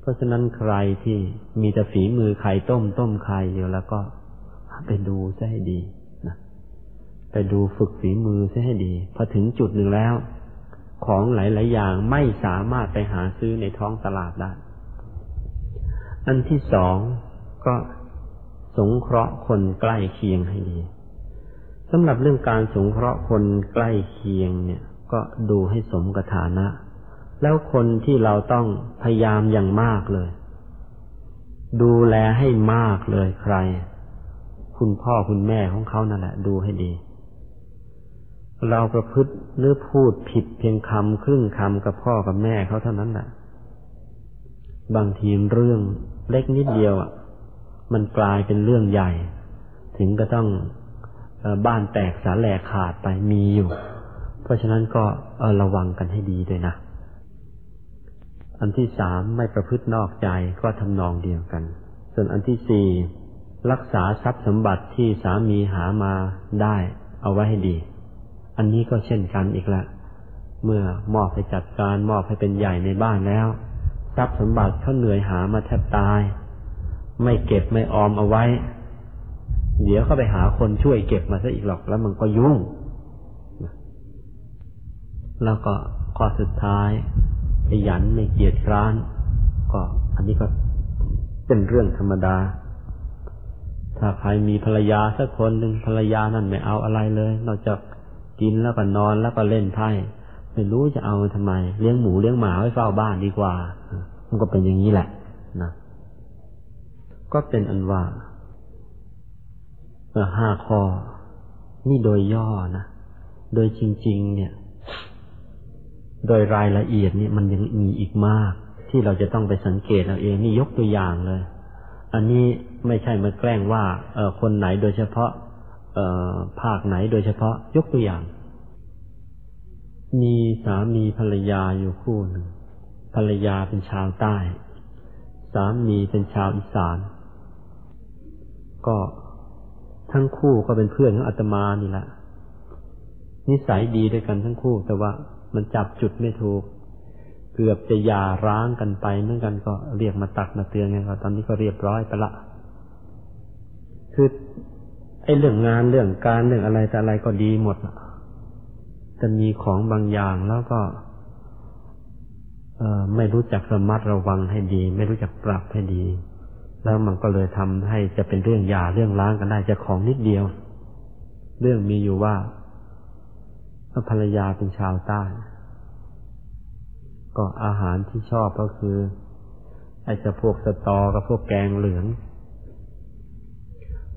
เพราะฉะนั้นใครที่มีแต่ฝีมือไข่ต้มต้มไข่เดียวแล้วก็ไปดูซะให้ดีนะไปดูฝึกฝีมือซะให้ดีพอถึงจุดหนึ่งแล้ว ของหลาย ๆ อย่างไม่สามารถไปหาซื้อในท้องตลาดได้อันที่สองก็ สงเคราะห์คนใกล้เคียงให้ดีสำหรับเรื่องการสงเคราะห์คนใกล้เคียงเนี่ย ก็ดูให้สมกฐานะ แล้วคนที่เราต้องพยายามอย่างมากเลย ดูแลให้มากเลยใคร คุณพ่อคุณแม่ของเขานั่นแหละ ดูให้ดี เราประพฤติหรือพูดผิดเพียงคำครึ่งคำกับพ่อกับแม่เขาเท่านั้นแหละบางทีเรื่องเล็กนิดเดียวอะ มันกลายเป็นเรื่องใหญ่ ถึงก็ต้องบ้านแตกสาแหลกขาดไปมีอยู่ เพราะฉะนั้นก็ระวังกันให้ดีด้วยนะ อันที่สามไม่ประพฤตินอกใจก็ทำนองเดียวกัน ส่วนอันที่สี่รักษาทรัพย์สมบัติที่สามีหามาได้เอาไว้ให้ดี อันนี้ก็เช่นกันอีกละ เมื่อมอบให้จัดการมอบให้เป็นใหญ่ในบ้านแล้ว ทรัพย์สมบัติเขาเหนื่อยหามาแทบตาย ไม่เก็บไม่ออมเอาไว้ เดี๋ยวเข้าไปหาคนช่วยเก็บมาซะอีกหรอกแล้วมันก็ยุ่ง แล้วก็ข้อสุดท้ายขยันไม่เกียจคร้าน ก็อันนี้ก็เป็นเรื่องธรรมดา ถ้าใครมีภรรยาสักคนหนึ่งภรรยานั่นไม่เอาอะไรเลย นอกจากกินแล้วก็นอนแล้วก็เล่นไพ่ไม่รู้จะเอาทำไม เลี้ยงหมูเลี้ยงหมาไว้เฝ้าบ้านดีกว่า มันก็เป็นอย่างนี้แหละนะ ก็เป็นอันว่าห้าข้อ นี่โดยย่อนะ โดยจริง ๆ เนี่ย โดยรายละเอียดนี่มันยังมีอีกมาก ที่เราจะต้องไปสังเกตเราเองนี่ยกตัวอย่างเลย อันนี้ไม่ใช่มาแกล้งว่าเออคนไหนโดยเฉพาะ เออภาคไหนโดยเฉพาะ ยกตัวอย่าง มีสามีภรรยาอยู่คู่หนึ่งภรรยาเป็นชาวใต้ สามีเป็นชาวอีสาน ก็ทั้งคู่ก็เป็นเพื่อนของอาตมานี่แหละนิสัยดีด้วยกันทั้งคู่ แต่ว่ามันจับจุดไม่ถูก เกือบจะหย่าร้างกันไปเหมือนกันก็เรียกมาตักมาเตือนไงก็ตอนนี้ก็เรียบร้อยไปละคือไอ้เรื่องงานเรื่องการเรื่องอะไรแต่อะไรก็ดีหมดแต่มีของบางอย่างแล้วก็ เออไม่รู้จักระมัดระวังให้ดี ไม่รู้จักปรับให้ดี แล้วมันก็เลยทำให้จะเป็นเรื่องยาเรื่องล้างกันได้จะของนิดเดียว เรื่องมีอยู่ว่าภรรยาเป็นชาวใต้ ก็อาหารที่ชอบก็คือไอ้จะพวกสตอกับพวกแกงเหลือง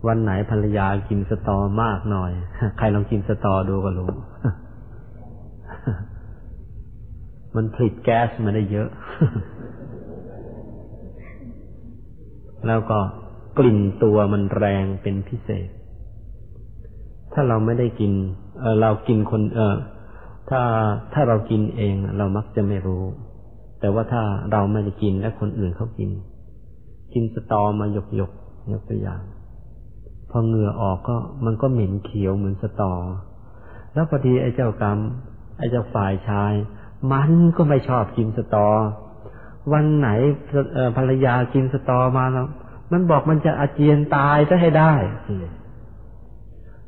วันไหนภรรยากินสตอมากหน่อย ใครลองกินสตอดูก็รู้ มันผลิตแก๊สมาได้เยอะ แล้วก็กลิ่นตัวมันแรงเป็นพิเศษ ถ้าเราไม่ได้กิน เออเรากินคน เออถ้าถ้าเรากินเองเรามักจะไม่รู้ แต่ว่าถ้าเราไม่ได้กินและคนอื่นเขากิน กินสตอมาหยกหยกยกตัวอย่าง พอเหงื่อออกก็มันก็เหม็นเขียวเหมือนสตอ แล้วพอดีไอ้เจ้ากรรมไอ้เจ้าฝ่ายชาย มันก็ไม่ชอบกินสตอ วันไหนภรรยากินสตอมาแล้วมันบอกมันจะอาเจียนตายจะให้ได้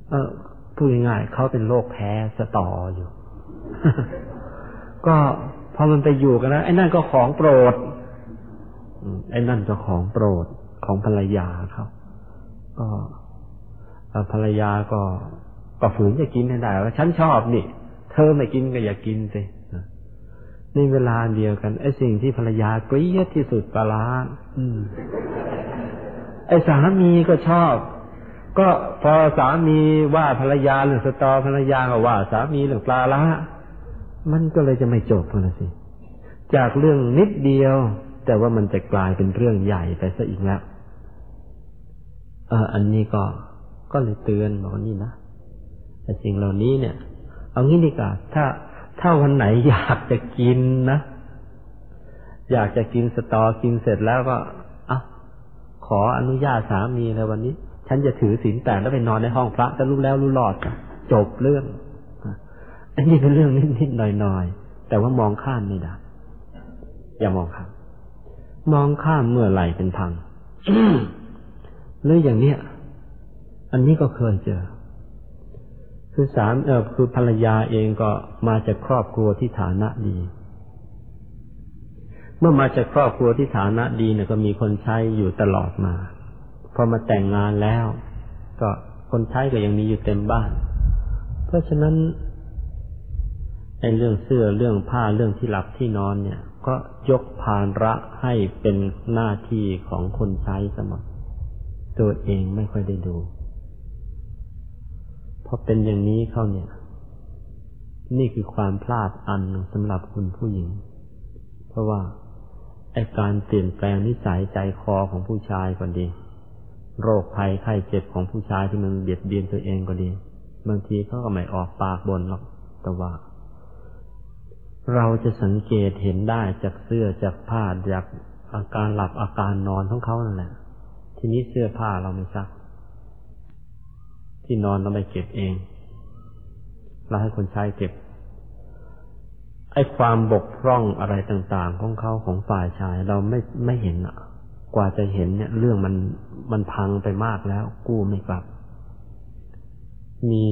เออพูดง่ายๆเขาเป็นโรคแพ้สตออยู่ ก็พอมันไปอยู่กันแล้วไอ้นั่นก็ของโปรดไอ้นั่นก็ของโปรดของภรรยาเขาก็ภรรยาก็ก็ฝืนจะกินให้ได้ว่าฉันชอบนี่ เธอไม่กินก็อย่ากินสิ ในเวลาเดียวกันไอ้สิ่งที่ภรรยาเกลียดที่สุดปลาไอ้สามีก็ชอบ ก็พอสามีว่าภรรยาเรื่องสตอภรรยาก็ว่า สามีเรื่องปลาละมันก็เลยจะไม่จบนะสิจากเรื่องนิดเดียว แต่ว่ามันจะกลายเป็นเรื่องใหญ่ไปซะอีกแล้วเอออันนี้ก็ก็เลยเตือนบอกนี่นะแต่สิ่งเหล่านี้เนี่ย เอางี้ดีกว่าถ้า ถ้าวันไหนอยากจะกินนะ อยากจะกินสตอกินเสร็จแล้วก็อะขออนุญาตสามีในวันนี้ ฉันจะถือศีลแปดแล้วไปนอนในห้องพระจะรู้แล้วรู้รอด จบเรื่องอันนี้เป็นเรื่องนิดๆหน่อยๆแต่ว่ามองข้ามไม่ได้อย่ามองข้ามมองข้ามเมื่อไหร่เป็นพังหรืออย่างเนี้ยอันนี้ก็เคยเจอ คือสามเออคือภรรยาเองก็มาจากครอบครัวที่ฐานะดี เมื่อมาจากครอบครัวที่ฐานะดีเนี่ยก็มีคนใช้อยู่ตลอดมาพอมาแต่งงานแล้ว ก็คนใช้ก็ยังมีอยู่เต็มบ้าน เพราะฉะนั้นในเรื่องเสื้อเรื่องผ้าเรื่องที่หลับที่นอนเนี่ย ก็ยกภาระให้เป็นหน้าที่ของคนใช้สมอตัวเองไม่ค่อยได้ดู อเป็นอย่างนี้เข้าเนี่ย นี่คือความพลาดอันสำหรับคุณผู้หญิง เพราะว่าไอการเปลี่ยนแปลงนิสัยใจคอของผู้ชายก็ดี โรคภัยไข้เจ็บของผู้ชายที่มันเบียดเบียนตัวเองก็ดี บางทีเขาก็ไม่ออกปากบนหรอกแต่ว่า เราจะสังเกตเห็นได้จากเสื้อจากผ้าจากอาการหลับอาการนอนของเขานั่นแหละ ทีนี้เสื้อผ้าเราไม่ซัก ที่นอนเราไม่เก็บเอง เราให้คนใช้เก็บ ไอ้ความบกพร่องอะไรต่าง ๆ ของเขาของฝ่ายชาย เราไม่ไม่เห็นอะกว่าจะเห็นเนี่ย เรื่องมันมันพังไปมากแล้ว กู้ไม่กลับ มี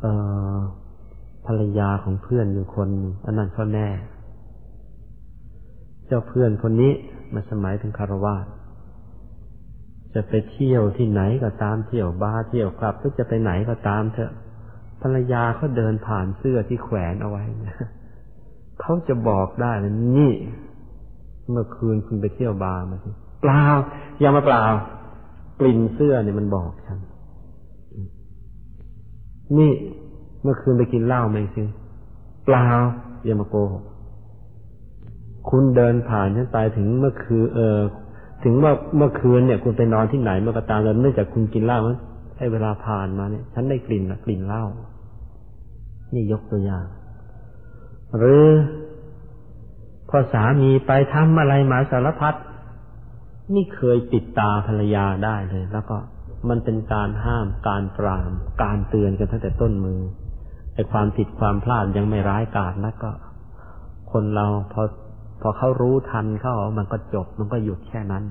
เอ่อภรรยาของเพื่อนอยู่คนอันนั้นเขาแน่ เจ้าเพื่อนคนนี้มาสมัยถึงคารวาส จะไปเที่ยวที่ไหนก็ตามเที่ยวบาร์เที่ยวคลับก็จะไปไหนก็ตามเถอะ ภรรยาเขาเดินผ่านเสื้อที่แขวนเอาไว้เขาจะบอกได้นี่ เมื่อคืนคุณไปเที่ยวบาร์มาสิเปล่าอย่ามาเปล่ากลิ่นเสื้อเนี่ยมันบอกฉัน นี่ เมื่อคืนไปกินเหล้าไหมสิเปล่าอย่ามาโกหกคุณเดินผ่านฉันไปถึงเมื่อคืนเออ ถึงเมื่อเมื่อคืนเนี่ย คุณไปนอนที่ไหนเมื่อกตามแล้วเนื่องจากคุณกินเหล้าให้เวลาผ่านมาเนี่ย ฉันได้กลิ่นกลิ่นเหล้านี่ยกตัวอย่าง หรือพอสามีไปทำอะไรมาสารพัดนี่เคยติดตาภรรยาได้เลย แล้วก็มันเป็นการห้ามการปราม การเตือนกันตั้งแต่ต้นมือไอ้ความผิดความพลาดยังไม่ร้ายกาจแล้วก็ คนเราพอ พอเขารู้ทันเข้ามันก็จบ มันก็หยุดแค่นั้น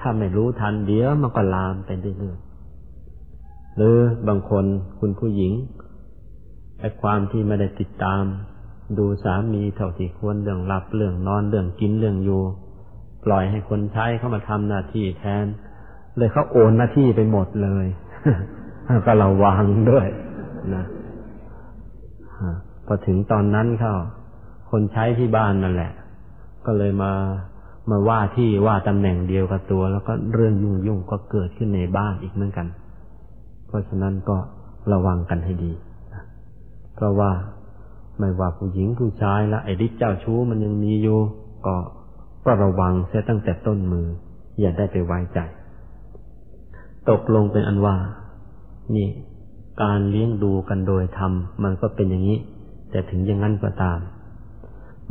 ถ้าไม่รู้ทันเดี๋ยวมันก็ลามไปเรื่อยๆหรือบางคนคุณผู้หญิงไอ้ความที่ไม่ได้ติดตาม ดูสามีเท่าที่ควรเรื่องหลับเรื่องนอนเรื่องกินเรื่องอยู่ ปล่อยให้คนใช้เข้ามาทำหน้าที่แทน เลยเขาโอนหน้าที่ไปหมดเลยก็ระวังด้วยนะพอถึงตอนนั้นเขาคนใช้ที่บ้านนั่นแหละ ก็เลยมามาว่าที่ว่าตำแหน่งเดียวกับตัว แล้วก็เรื่องยุ่งยุ่งก็เกิดขึ้นในบ้านอีกเหมือนกัน เพราะฉะนั้นก็ระวังกันให้ดีเพราะว่าไม่ว่าผู้หญิงผู้ชายละไอ้ฤทธิ์เจ้าชู้มันยังมีอยู่ก็ก็ระวังเสียตั้งแต่ต้นมือ อย่าได้ไปไว้ใจ ตกลงเป็นอันว่า นี่ การเลี้ยงดูกันโดยธรรมมันก็เป็นอย่างนี้ แต่ถึงอย่างนั้นก็ตาม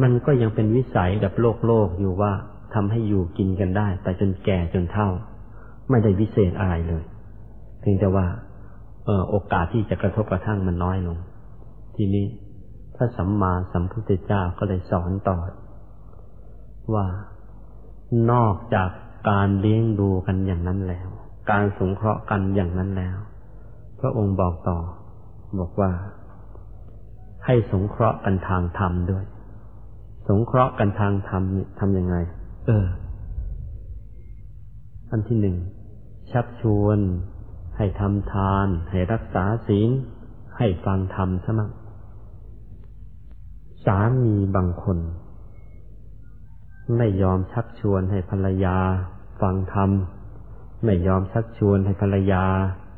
มันก็ยังเป็นวิสัยกับโลกโลกอยู่ว่าทำให้อยู่กินกันได้ไปจนแก่จนเท่า ไม่ได้วิเศษอะไรเลย เพียงแต่ว่าเออโอกาสที่จะกระทบกระทั่งมันน้อยลง ทีนี้พระสัมมาสัมพุทธเจ้าก็เลยสอนต่อ ว่านอกจากการเลี้ยงดูกันอย่างนั้นแล้ว การสงเคราะห์กันอย่างนั้นแล้ว พระองค์บอกต่อ บอกว่า ให้สงเคราะห์กันทางธรรมด้วย สงเคราะห์กันทางธรรมเนี่ยทำยังไง เออ อันที่หนึ่งชักชวน ให้ทำทาน ให้รักษาศีล ให้ฟังธรรมซะมั่งสามีบางคน ไม่ยอมชักชวนให้ภรรยา ฟังธรรม ไม่ยอมชักชวนให้ภรรยา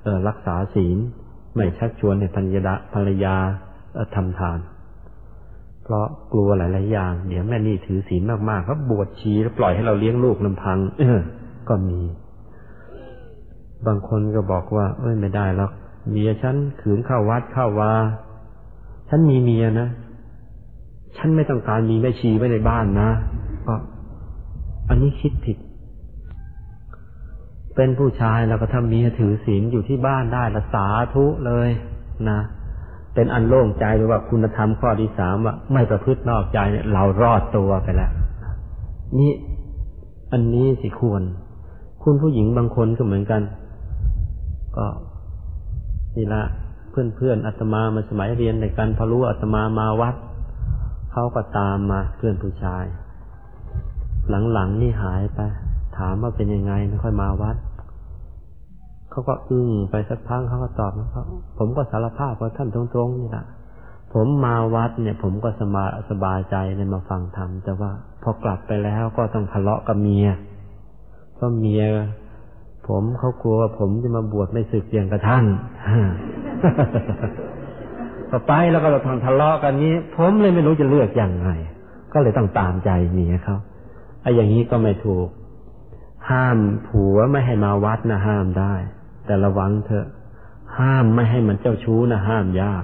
เออรักษาศีล ไม่ชักชวนให้ภรรยาภรรยาเออทำทาน เพราะกลัวหลายๆอย่าง เดี๋ยวแม่นี่ถือศีลมากๆเขาบวชชีแล้วปล่อยให้เราเลี้ยงลูกลำพังเออก็มี บางคนก็บอกว่า เอ้ยไม่ได้แล้วเมียฉันขืนเข้าวัดเข้าวาฉันมีเมียนะฉันไม่ต้องการมีแม่ชีไว้ในบ้านนะก็อันนี้คิดผิด เป็นผู้ชายแล้วก็ถ้าเมียถือศีลอยู่ที่บ้านได้ละสาธุเลยนะ เป็นอันโล่งใจหรือว่าคุณธรรมข้อที่สามว่าไม่ประพฤตินอกใจเนี่ยเรารอดตัวไปแล้วนี่อันนี้สิควร คุณผู้หญิงบางคนก็เหมือนกัน ก็นี่ละเพื่อนเพื่อนอาตมามาสมัยเรียนในการพอรู้อาตมามาวัดเขาก็ตามมาเพื่อนผู้ชาย หลังๆนี่หายไป ถามว่าเป็นยังไงไม่ค่อยมาวัด เขาก็อึ้งไปสักพักเขาก็ตอบนะครผมก็สารภาพกับท่านตรงๆนี่แหละผมมาวัดเนี่ย ผมก็สบายสบายใจในมาฟังธรรมแต่ว่าพอกลับไปแล้วก็ต้องทะเลาะกับเมียเพราะเมีย ผมเขากลัวว่าผมจะมาบวชไม่สึกอย่างกระท่านพอไปแล้วก็เราทางทะเลาะกันนี้ ผมเลยไม่รู้จะเลือกอย่างไรก็เลยต้องตามใจเมียเขาไอ้อย่างนี้ก็ไม่ถูก ห้ามผัวไม่ให้มาวัดนะห้ามได้ แต่ระวังเถอะ ห้ามไม่ให้มันเจ้าชู้นะห้ามยาก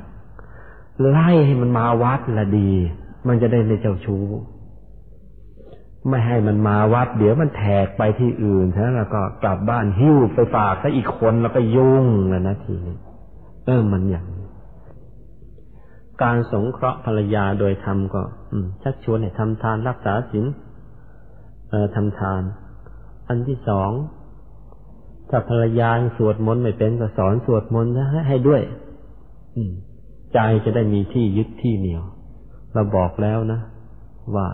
ไล่ให้มันมาวัดละดี มันจะได้ไม่เจ้าชู้ ไม่ให้มันมาวัด เดี๋ยวมันแทกไปที่อื่นฉะนั้นแล้วก็กลับบ้านหิ้วไปฝากซะอีกคนแล้วก็ยุ่งแล้วนะทีนี้เออมันอย่างนี้การสงเคราะห์ภรรยาโดยทำก็ชักชวนให้ทำทานรักษาศีลทำทาน อันที่สอง ถ้าภรรยาสวดมนต์ไม่เป็นก็สอนสวดมนต์ให้ด้วยอืใจจะได้มีที่ยึดที่เหนียวเราบอกแล้วนะ ว่า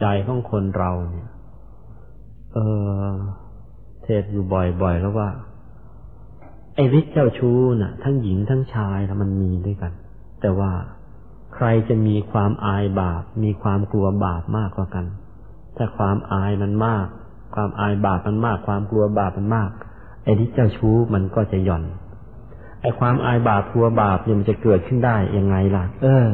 ใจของคนเราเนี่ย เออเทศอยู่บ่อยๆแล้วว่า ไอ้ฤทธิ์เจ้าชู้น่ะ ทั้งหญิงทั้งชายแล้วมันมีด้วยกัน แต่ว่าใครจะมีความอายบาป มีความกลัวบาปมากกว่ากัน ถ้าความอายมันมาก ความอายบาปมันมาก ความกลัวบาปมันมาก ไอ้ที่เจ้าชู้มันก็จะหย่อน ไอ้ความอายบาปกลัวบาปเนี่ยมันจะเกิดขึ้นได้ยังไงล่ะ เออ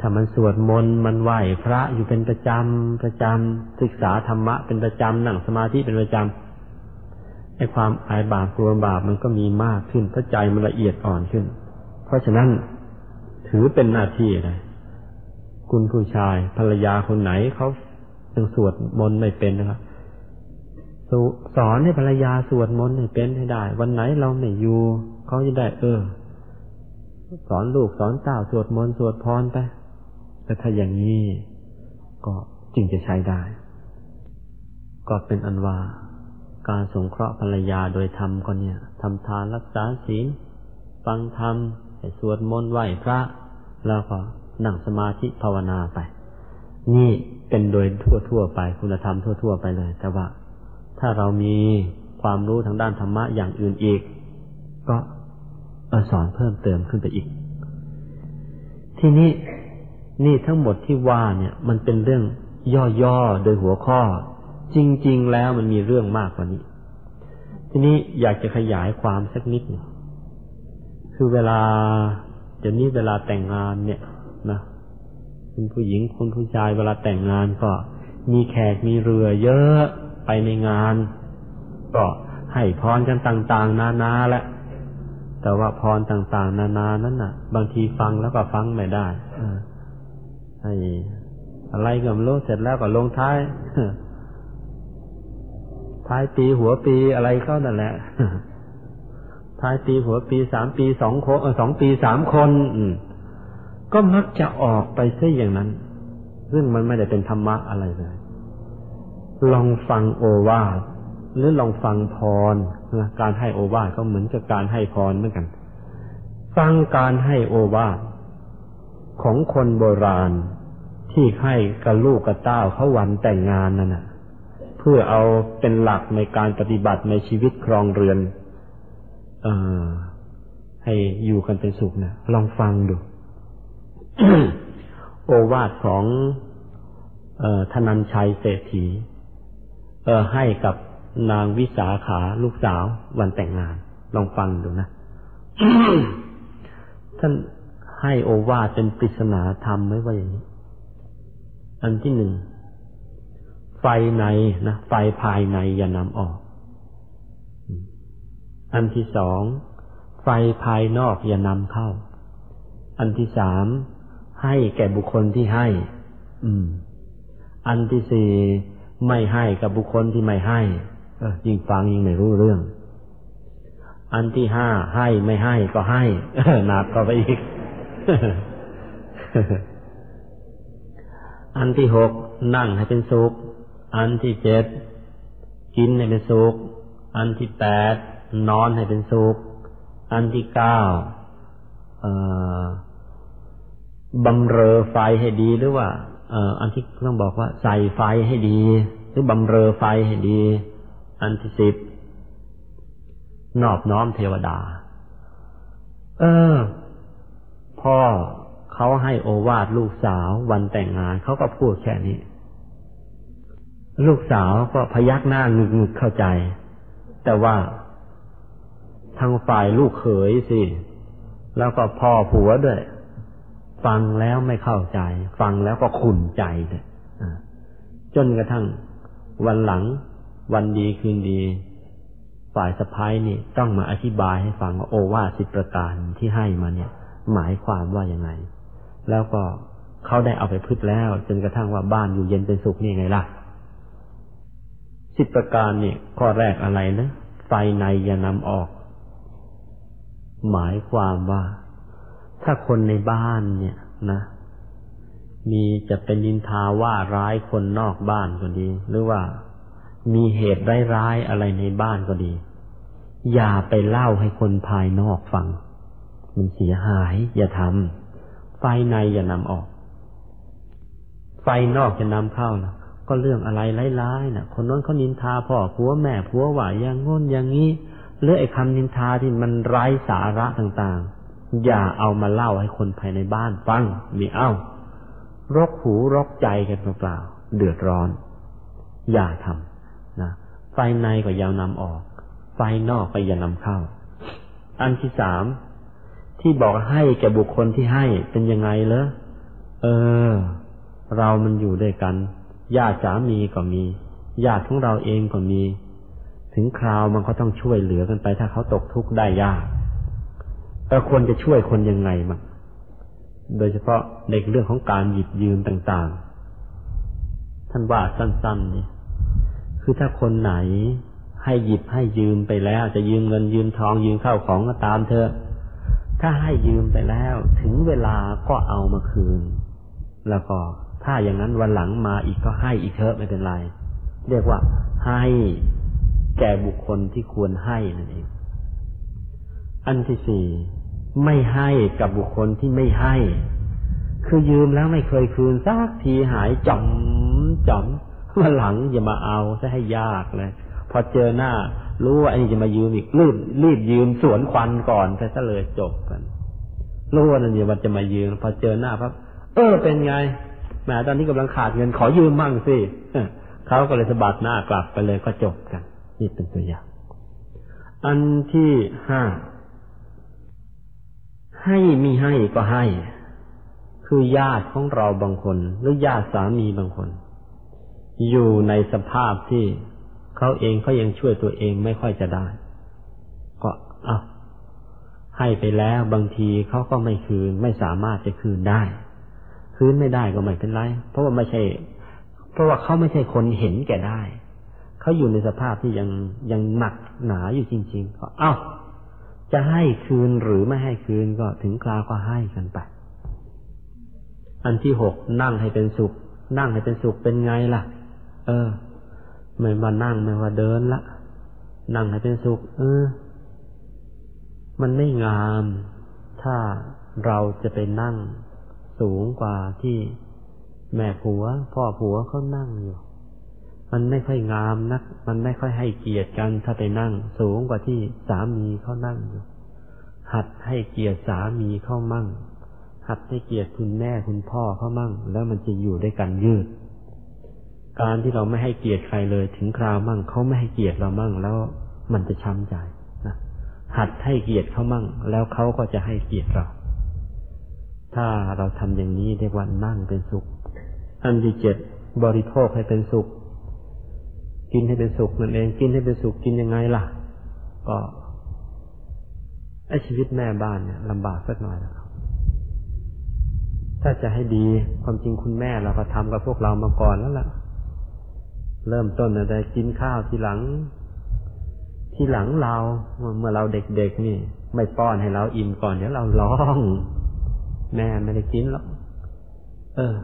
ถ้ามันสวดมนต์มันไหวพระอยู่เป็นประจำประจำศึกษาธรรมะเป็นประจำนั่งสมาธิเป็นประจำไอ้ความอายบาปกลัวบาปมันก็มีมากขึ้นเพราะใจมันละเอียดอ่อนขึ้น เพราะฉะนั้นถือเป็นหน้าที่เลยคุณผู้ชายภรรยาคนไหนเขายังสวดมนต์ไม่เป็นนะครับ สอนให้ภรรยาสวดมนต์ให้เป็นให้ได้ วันไหนเราไม่อยู่เขาจะได้ เออ สอนลูกสอนเต้าสวดมนต์สวดพรไปแต่ถ้าอย่างนี้ก็จึงจะใช้ได้ ก็เป็นอันว่า การสงเคราะห์ภรรยาโดยธรรมก็เนี่ยทำทานรักษาศีลฟังธรรมให้สวดมนต์ไหว้พระ แล้วก็นั่งสมาธิภาวนาไป นี่เป็นโดยทั่วๆไปคุณธรรมทั่ว ๆ ไปเลย แต่ว่า ถ้าเรามีความรู้ทางด้านธรรมะอย่างอื่นอีก ก็สอนเพิ่มเติมขึ้นไปอีก ทีนี้นี่ทั้งหมดที่ว่าเนี่ย มันเป็นเรื่องย่อๆโดยหัวข้อ จริง ๆ แล้วมันมีเรื่องมากกว่านี้ ทีนี้อยากจะขยายความสักนิดหนึ่งคือเวลาเดี๋ยวนี้เวลาแต่งงานเนี่ยนะคุณผู้หญิงคุณผู้ชายเวลาแต่งงานก็ มีแขกมีเรือเยอะ ไปในงาน ก็ให้พรกันต่างๆ นานาและ แต่ว่าพรต่างๆ นานานั้นน่ะ บางทีฟังแล้วก็ฟังไม่ได้ไอ้อะไรก็ไม่รู้เสร็จแล้วก็ลงท้ายท้ายปีหัวปีอะไรก็นั่นแหละท้ายปีหัวปีสามปีสองคนสองปีสามคนก็มักจะออกไปซะอย่างนั้น ซึ่งมันไม่ได้เป็นธรรมะอะไรเลย ลองฟังโอวาทหรือลองฟังพรนะการให้โอวาทก็เหมือนกับการให้พรเหมือนกัน ฟังการให้โอวาทของคนโบราณที่ให้กับลูกกับเต้าเขาวันแต่งงานนั่นนะเพื่อเอาเป็นหลักในการปฏิบัติในชีวิตครองเรือนเออให้อยู่กันเป็นสุขนะลองฟังดู โอวาทของออธนันชัยเศรษฐี ออให้กับนางวิสาขาลูกสาววันแต่งงาน ลองฟังดูนะ ท่านให้โอวาทเป็นปริศนาธรรมไว้ว่าอย่างนี้ อันที่หนึ่ง ไฟในนะไฟภายในอย่านำออก อันที่สอง ไฟภายนอกอย่านำเข้า อันที่สาม ให้แก่บุคคลที่ให้ อืม อันที่สี่ ไม่ให้กับบุคคลที่ไม่ให้ยิ่งฟังยิ่งไม่รู้เรื่อง อันที่ห้าให้ไม่ให้ก็ให้หนักก็ไปอีก อันที่หกนั่งให้เป็นสุข อันที่เจ็ดกินให้เป็นสุข อันที่แปดนอนให้เป็นสุข อันที่เก้าบำเรอไฟให้ดีหรือว่า อันที่ต้องบอกว่าใส่ไฟให้ดี หรือบำเรอไฟให้ดี อันที่สิบนอบน้อมเทวดา เออ พ่อเขาให้โอวาทลูกสาววันแต่งงานเขาก็พูดแค่นี้ ลูกสาวก็พยักหน้างึกงึกเข้าใจ แต่ว่าทางฝ่ายลูกเขยสิ แล้วก็พ่อผัวด้วย ฟังแล้วไม่เข้าใจ ฟังแล้วก็ขุนใจเลยจนกระทั่งวันหลัง วันดีคืนดี ฝ่ายสะพ้ายนี่ต้องมาอธิบายให้ฟังว่าโอวาสิประการที่ให้มาเนี่ย หมายความว่ายังไง แล้วก็เขาได้เอาไปพึ่แล้ว จนกระทั่งว่าบ้านอยู่เย็นเป็นสุขนี่ไงล่ะสิบประการนี่ข้อแรกอะไรนะไฟในอย่านำออก หมายความว่า ถ้าคนในบ้านเนี่ยนะ มีจะเป็นนินทาว่าร้ายคนนอกบ้านก็ดี หรือว่ามีเหตุร้ายๆอะไรในบ้านก็ดี อย่าไปเล่าให้คนภายนอกฟัง มันเสียหาย อย่าทำไฟในอย่านำออก ไฟนอกจะนำเข้านะก็เรื่องอะไรร้ายๆนะคนนั้นเขานินทาพ่อผัวแม่ผัวว่าอย่างง้นอย่างนี้หรือไอ้คำนินทาที่มันไร้สาระต่างๆ อย่าเอามาเล่าให้คนภายในบ้านฟังมีเอ้ารกหูรกใจกันเปล่าๆเดือดร้อน อย่าทำนะไฟในก็อย่านำออก ไฟนอกก็อย่านำเข้า อันที่สามที่บอกให้แก่บุคคลที่ให้เป็นยังไงเลอเออ เรามันอยู่ด้วยกัน ญาติสามีก็มี ญาติของเราเองก็มี ถึงคราวมันก็ต้องช่วยเหลือกันไปถ้าเขาตกทุกข์ได้ยาก เออควรจะช่วยคนยังไงมั้งโดยเฉพาะในเรื่องของการหยิบยืมต่างๆ ท่านว่าสั้นๆนี่คือถ้าคนไหนให้หยิบให้ยืมไปแล้ว จะยืมเงินยืมทองยืมข้าวของก็ตามเธอถ้าให้ยืมไปแล้ว ถึงเวลาก็เอามาคืน แล้วก็ถ้าอย่างนั้นวันหลังมาอีกก็ให้อีกเถอะไม่เป็นไร เรียกว่าให้แก่บุคคลที่ควรให้นั่นเอง อันที่สี่ ไม่ให้กับบุคคลที่ไม่ให้ คือยืมแล้วไม่เคยคืนสักทีหายจอมจอมวันหลังอย่ามาเอาจะให้ยากเลยพอเจอหน้า รู้ว่าไอ้นี่จะมายืมอีกรีบรีบยืมสวนควันก่อนซะเลยจบกันรู้ว่านั่นเนี่มันจะมายืมพอเจอหน้าพับ เออเป็นไงแหมตอนนี้กำลังขาดเงินขอยืมมั่งสิเขาก็เลยสะบัดหน้ากลับไปเลยก็จบกัน นี่เป็นตัวอย่าง อันที่ห้า ให้มีให้ก็ให้ คือญาติของเราบางคน หรือญาติสามีบางคน อยู่ในสภาพที่เขาเองเขายังช่วยตัวเองไม่ค่อยจะได้ ก็เอาให้ไปแล้วบางทีเขาก็ไม่คืน ไม่สามารถจะคืนได้ คืนไม่ได้ก็ไม่เป็นไร เพราะว่าไม่ใช่ เพราะว่าเขาไม่ใช่คนเห็นแก่ได้ เขาอยู่ในสภาพที่ยังยังหนักหนาอยู่จริง ๆ ก็เอา้า จะให้คืนหรือไม่ให้คืนก็ถึงคราวก็ให้กันไป อันที่หกนั่งให้เป็นสุข นั่งให้เป็นสุขเป็นไงล่ะ เออ ไม่ว่านั่งไม่ว่าเดินละนั่งให้เป็นสุข เออ มันไม่งาม ถ้าเราจะไปนั่งสูงกว่าที่แม่ผัว พ่อผัวเขานั่งอยู่ มันไม่ค่อยงามนัก มันไม่ค่อยให้เกียรติกันถ้าไปนั่ง สูงกว่าที่สามีเขานั่งอยู่ หัดให้เกียรติสามีเข้ามั่ง หัดให้เกียรติคุณแม่คุณพ่อเขามั่ง แล้วมันจะอยู่ด้วยกันยืด การที่เราไม่ให้เกียรติใครเลยถึงคราวมั่งเขาไม่ให้เกียรติเรามั่งแล้วมันจะช้ำใจนะหัดให้เกียรติเขามั่ง แล้วเขาก็จะให้เกียรติเรา ถ้าเราทำอย่างนี้เรียกว่านั่งเป็นสุข อันที่เจ็ดบริโภคให้เป็นสุข กินให้เป็นสุขนั่นเอง กินให้เป็นสุขกินยังไงล่ะ ก็ไอชีวิตแม่บ้านเนี่ยลำบากสักหน่อยนะครับถ้าจะให้ดีความจริงคุณแม่เราก็ทำกับพวกเรามาก่อนแล้วล่ะ เริ่มต้นแต่กินข้าวทีหลัง ทีหลังเราเมื่อเราเด็กๆนี่ ไม่ป้อนให้เราอิ่มก่อนเดี๋ยวเราร้อง แม่ไม่ได้กินหรอกเออ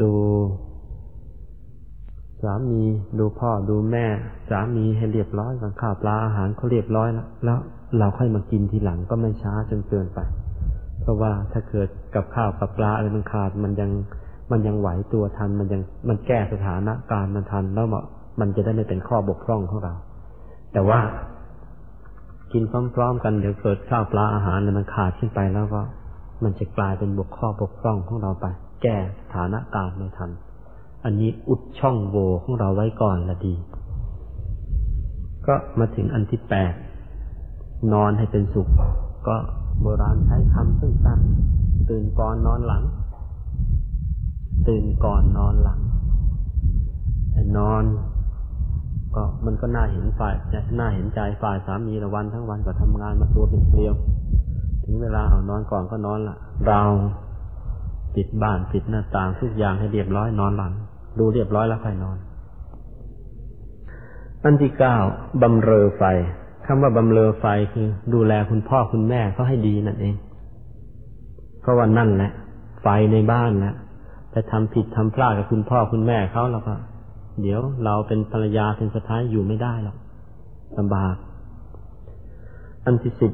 ดู สามีดูพ่อดูแม่ สามีให้เรียบร้อยก่อนข้าวปลาอาหารเขาเรียบร้อยแล้วแล้วเราค่อยมากินทีหลังก็ไม่ช้าจนเกินไป เพราะว่าถ้าเกิดกับข้าวกับปลาอะไรมันขาดมันยังมันยังไหวตัวทันมันยังมันแก้สถานะการมันทันแล้วมันจะได้ไม่เป็นข้อบกพร่องของเรา แต่ว่า กินพร้อมๆกันเดี๋ยวเกิดข้าวปลาอาหารมันขาดขึ้นไปแล้วก็ มันจะกลายเป็นบกข้อบกพร่องของเราไป แก้สถานะการไม่ทัน อันนี้อุดช่องโหว่ของเราไว้ก่อนละดี ก็มาถึงอันที่แปดนอนให้เป็นสุข ก็โบราณใช้คำสั้นๆตื่นก่อนนอนหลัง ตื่นก่อนนอนหลังแต่นอน ก็มันก็น่าเห็นฝ่ายน่าเห็นใจฝ่ายสามีละวันทั้งวันก็ทำงานมาตัวเป็นเกลียว ถึงเวลาเอานอนก่อนก็นอนละเราปิดบ้านปิดหน้าต่างทุกอย่างให้เรียบร้อยนอนหลัง ดูเรียบร้อยแล้วค่อยนอน อันที่เก้าบำเรอไฟคำว่าบำเรอไฟคือ ดูแลคุณพ่อคุณแม่เขาให้ดีนั่นเองเพราะว่านั่นแหละ ไฟในบ้านนะแต่ทำผิดทำพลาดกับคุณพ่อคุณแม่เขาแล้วก็เดี๋ยวเราเป็นภรรยาเป็นสะพ้ายอยู่ไม่ได้หรอกลำบาก อันที่สิบ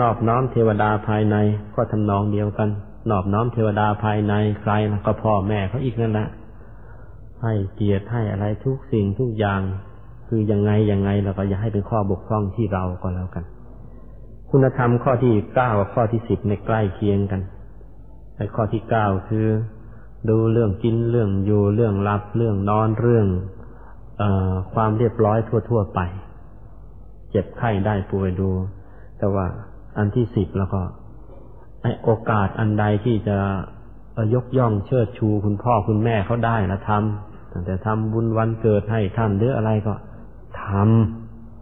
นอบน้อมเทวดาภายในก็ทำนองเดียวกัน นอบน้อมเทวดาภายในใครนะก็พ่อแม่เขาอีกนั่นแหละ ให้เกียรติให้อะไรทุกสิ่งทุกอย่าง คือยังไงยังไงเราก็อย่าให้เป็นข้อบกพร่องที่เราก็แล้วกัน คุณธรรมข้อที่เก้ากับข้อที่สิบในใกล้เคียงกันในข้อที่เก้าคือ ดูเรื่องกินเรื่องอยู่เรื่องรับเรื่องนอนเรื่องอความเรียบร้อยทั่ว ๆ ไป เจ็บไข้ได้ป่วยดู แต่ว่าอันที่สิบแล้วก็ไอโอกาสอันใดที่จะยกย่องเชิดชูคุณพ่อคุณแม่เขาได้นะทำ ตั้งแต่ทำบุญวันเกิดให้ท่านหรืออะไรก็ท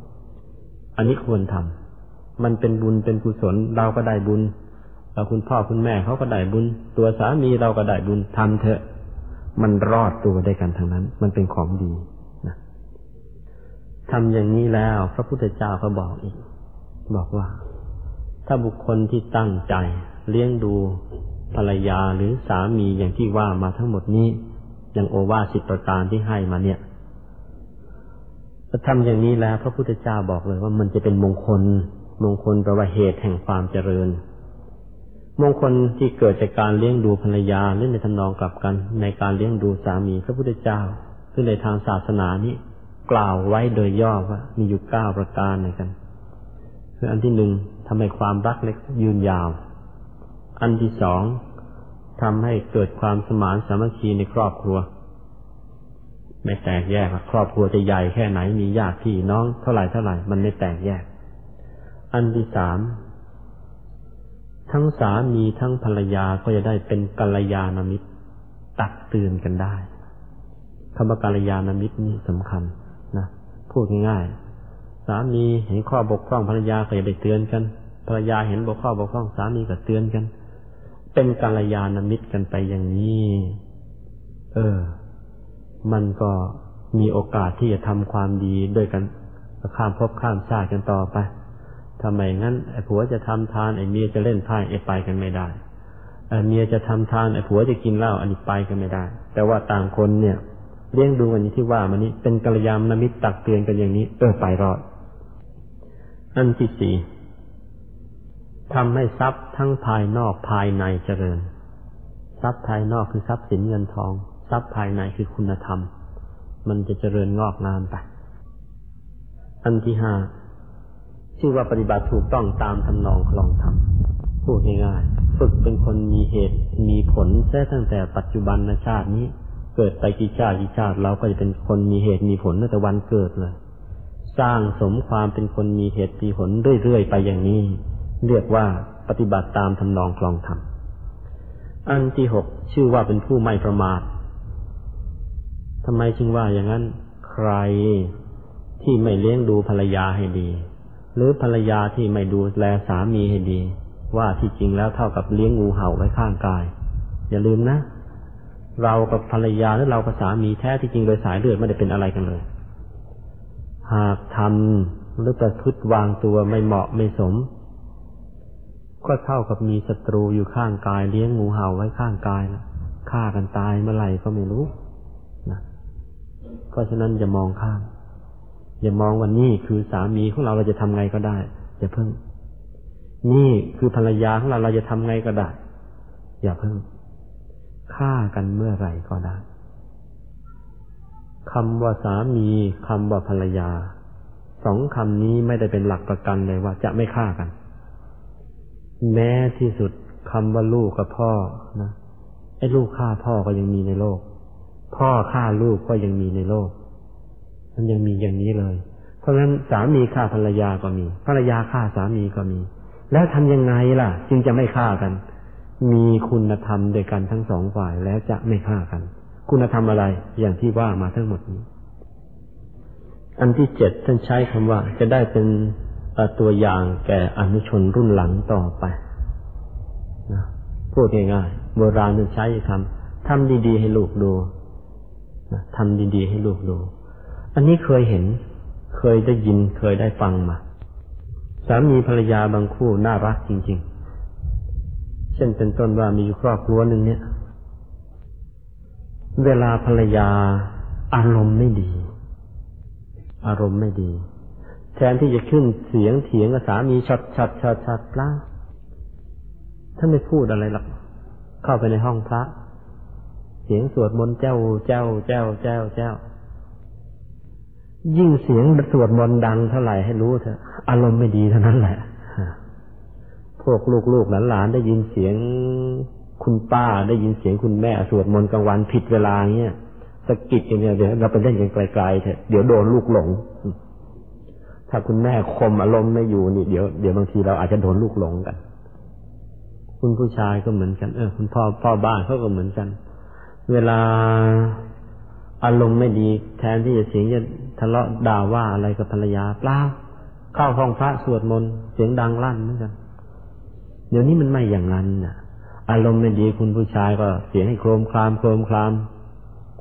ำอันนี้ควรทำมันเป็นบุญเป็นกุศล เราก็ได้บุญเราคุณพ่อคุณแม่เขาก็ได้บุญ ตัวสามีเราก็ได้บุญทำเถอะ มันรอดตัวได้กันทั้งนั้น มันเป็นของดีนะทำอย่างนี้แล้ว พระพุทธเจ้าก็บอกอีก บอกว่า ถ้าบุคคลที่ตั้งใจ เลี้ยงดูภรรยาหรือสามีอย่างที่ว่ามาทั้งหมดนี้ อย่างโอวาสิบประการที่ให้มาเนี่ยถ้าทำอย่างนี้แล้ว พระพุทธเจ้าบอกเลยว่ามันจะเป็นมงคล มงคลแปลว่าเหตุแห่งความเจริญ มงคลที่เกิดจากการเลี้ยงดูภรรยาหรือในทำนองกลับกัน ในการเลี้ยงดูสามีพระพุทธเจ้าซึ่งในทางศาสนานี้กล่าวไว้โดยย่อว่ามีอยู่เก้าประการในกันคืออันที่หนึ่งทำให้ความรักเล็กยืนยาว อันที่สอง ทำให้เกิดความสมานสามัคคีในครอบครัว ไม่แตกแยกครอบครัวจะใหญ่แค่ไหนมีญาติพี่น้องเท่าไหร่เท่าไหร่มันไม่แตกแยก อันที่สามทั้งสามีทั้งภรรยาก็จะได้เป็นกัลยาณมิตร ตักเตือนกันได้คำว่ากัลยาณมิตรนี่สำคัญนะพูดง่ายๆสามีเห็นข้อบกพร่องภรรยาก็จะได้เตือนกันภรรยาเห็นบกพร่องบกพร่องสามีก็เตือนกัน เป็นกัลยาณมิตรกันไปอย่างนี้ เออ มันก็มีโอกาสที่จะทำความดีด้วยกันข้ามภพข้ามชาติกันต่อไปทำไมงั้นไอ้ผัวจะทำทานไอ้เมียจะเล่นไพ่ไอ้ไปกันไม่ได้ไอ้เมียจะทำทานไอ้ผัวจะกินเหล้าอันนี้ไปกันไม่ได้ แต่ว่าต่างคนเนี่ยเลี้ยงดูกันอย่างที่ว่ามันนี้เป็นกัลยาณมิตรตักเตือนกันอย่างนี้ เออไปรอด อันที่สี่ ทำให้ทรัพย์ทั้งภายนอกภายในเจริญ ทรัพย์ภายนอกคือทรัพย์สินเงินทอง ทรัพย์ภายในคือคุณธรรม มันจะเจริญงอกงามไป อันที่ห้าชื่อว่าปฏิบัติถูกต้องตามทำนองคลองธรรมพูดง่ายๆฝึกเป็นคนมีเหตุมีผลแท้ตั้งแต่ปัจจุบันชาตินี้ เกิดไปกี่ชาติกี่ชาติเราก็จะเป็นคนมีเหตุมีผลตั้งแต่วันเกิดเลย สร้างสมความเป็นคนมีเหตุมีผลเรื่อยๆไปอย่างนี้ เรียกว่าปฏิบัติตามทำนองคลองธรรม อันที่หกชื่อว่าเป็นผู้ไม่ประมาททำไมจึงว่าอย่างนั้น ใครที่ไม่เลี้ยงดูภรรยาให้ดี หรือภรรยาที่ไม่ดูแลสามีให้ดี ว่าที่จริงแล้วเท่ากับเลี้ยงงูเห่าไว้ข้างกาย อย่าลืมนะ เรากับภรรยาหรือเรากับสามีแท้ที่จริงโดยสายเลือดไม่ได้เป็นอะไรกันเลย หากทำหรือประพฤติวางตัวไม่เหมาะไม่สม ก็เท่ากับมีศัตรูอยู่ข้างกายเลี้ยงงูเห่าไว้ข้างกายนะฆ่ากันตายเมื่อไหร่ก็ไม่รู้นะเพราะฉะนั้นอย่ามองข้ามอย่ามองว่านี่คือสามีของเราเราจะทำไงก็ได้ อย่าเพิ่ง นี่คือภรรยาของเราเราจะทำไงก็ได้ อย่าเพิ่งฆ่ากันเมื่อไหร่ก็ได้คำว่าสามีคำว่าภรรยา สองคำนี้ไม่ได้เป็นหลักประกันเลยว่าจะไม่ฆ่ากัน แม้ที่สุดคำว่าลูกกับพ่อนะไอ้ลูกฆ่าพ่อก็ยังมีในโลก พ่อฆ่าลูกก็ยังมีในโลก มันยังมีอย่างนี้เลย เพราะฉะนั้นสามีฆ่าภรรยาก็มี ภรรยาฆ่าสามีก็มี แล้วทำยังไงล่ะ จึงจะไม่ฆ่ากัน มีคุณธรรมโดยกันทั้งสองฝ่ายแล้วจะไม่ฆ่ากัน คุณธรรมอะไรอย่างที่ว่ามาทั้งหมดนี้ อันที่เจ็ดท่านใช้คำว่าจะได้เป็น ตัวอย่างแก่อนุชนรุ่นหลังต่อไปนะพูดง่ายๆโบราณจะใช้คำทำดีๆให้ลูกดูนะทำดีๆให้ลูกดู อันนี้เคยเห็น เคยได้ยินเคยได้ฟังมาสามีภรรยาบางคู่น่ารักจริง ๆ เช่นเป็นต้นว่ามีครอบครัวหนึ่งเนี่ย เวลาภรรยาอารมณ์ไม่ดี อารมณ์ไม่ดี แทนที่จะขึ้นเสียงเถียงกับสามีชัดชัดชัดชัดเล่าท่านไม่พูดอะไรหรอกเข้าไปในห้องพระ เสียงสวดมนต์เจ้าเจ้าเจ้าเจ้าเจ้า ยิ่งเสียงสวดมนต์ดังเท่าไหร่ให้รู้เถอะอารมณ์ไม่ดีเท่านั้นแหละพวกลูกๆหลานได้ยินเสียงคุณป้าได้ยินเสียงคุณแม่สวดมนต์กลางวันผิดเวลาเงี้ยสะกิดอย่างเงี้ยเดี๋ยวเราไปเล่นกันไกลๆเถอะเดี๋ยวโดนลูกหลง ถ้าคุณแม่คมอารมณ์ไม่อยู่นี่เดี๋ยวเดี๋ยวบางทีเราอาจจะโดนลูกหลงกัน คุณผู้ชายก็เหมือนกัน เออ คุณพ่อพ่อบ้านเขาก็เหมือนกัน เวลาอารมณ์ไม่ดี แทนที่จะเสียงจะทะเลาะด่าว่าอะไรกับภรรยาเปล่าเข้าห้องพระสวดมนต์เสียงดังลั่นเหมือนกัน เดี๋ยวนี้มันไม่อย่างนั้นน่ะ อารมณ์ไม่ดีคุณผู้ชายก็เสียงให้โครมครามโครมคราม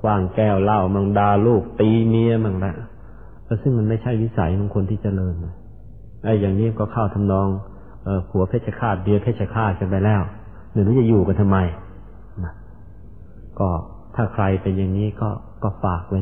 กว้างแก้วเหล้ามังดาลูกตีเมียมังละ ซึ่งมันไม่ใช่วิสัยของคนที่เจริญไอ้อย่างนี้ก็เข้าทำนองเออผัวเพชฌฆาตเดียเพชฌฆาตกันไปแล้วหรือจะอยู่กันทำไมนะก็ถ้าใครเป็นอย่างนี้ก็ก็ฝากไว้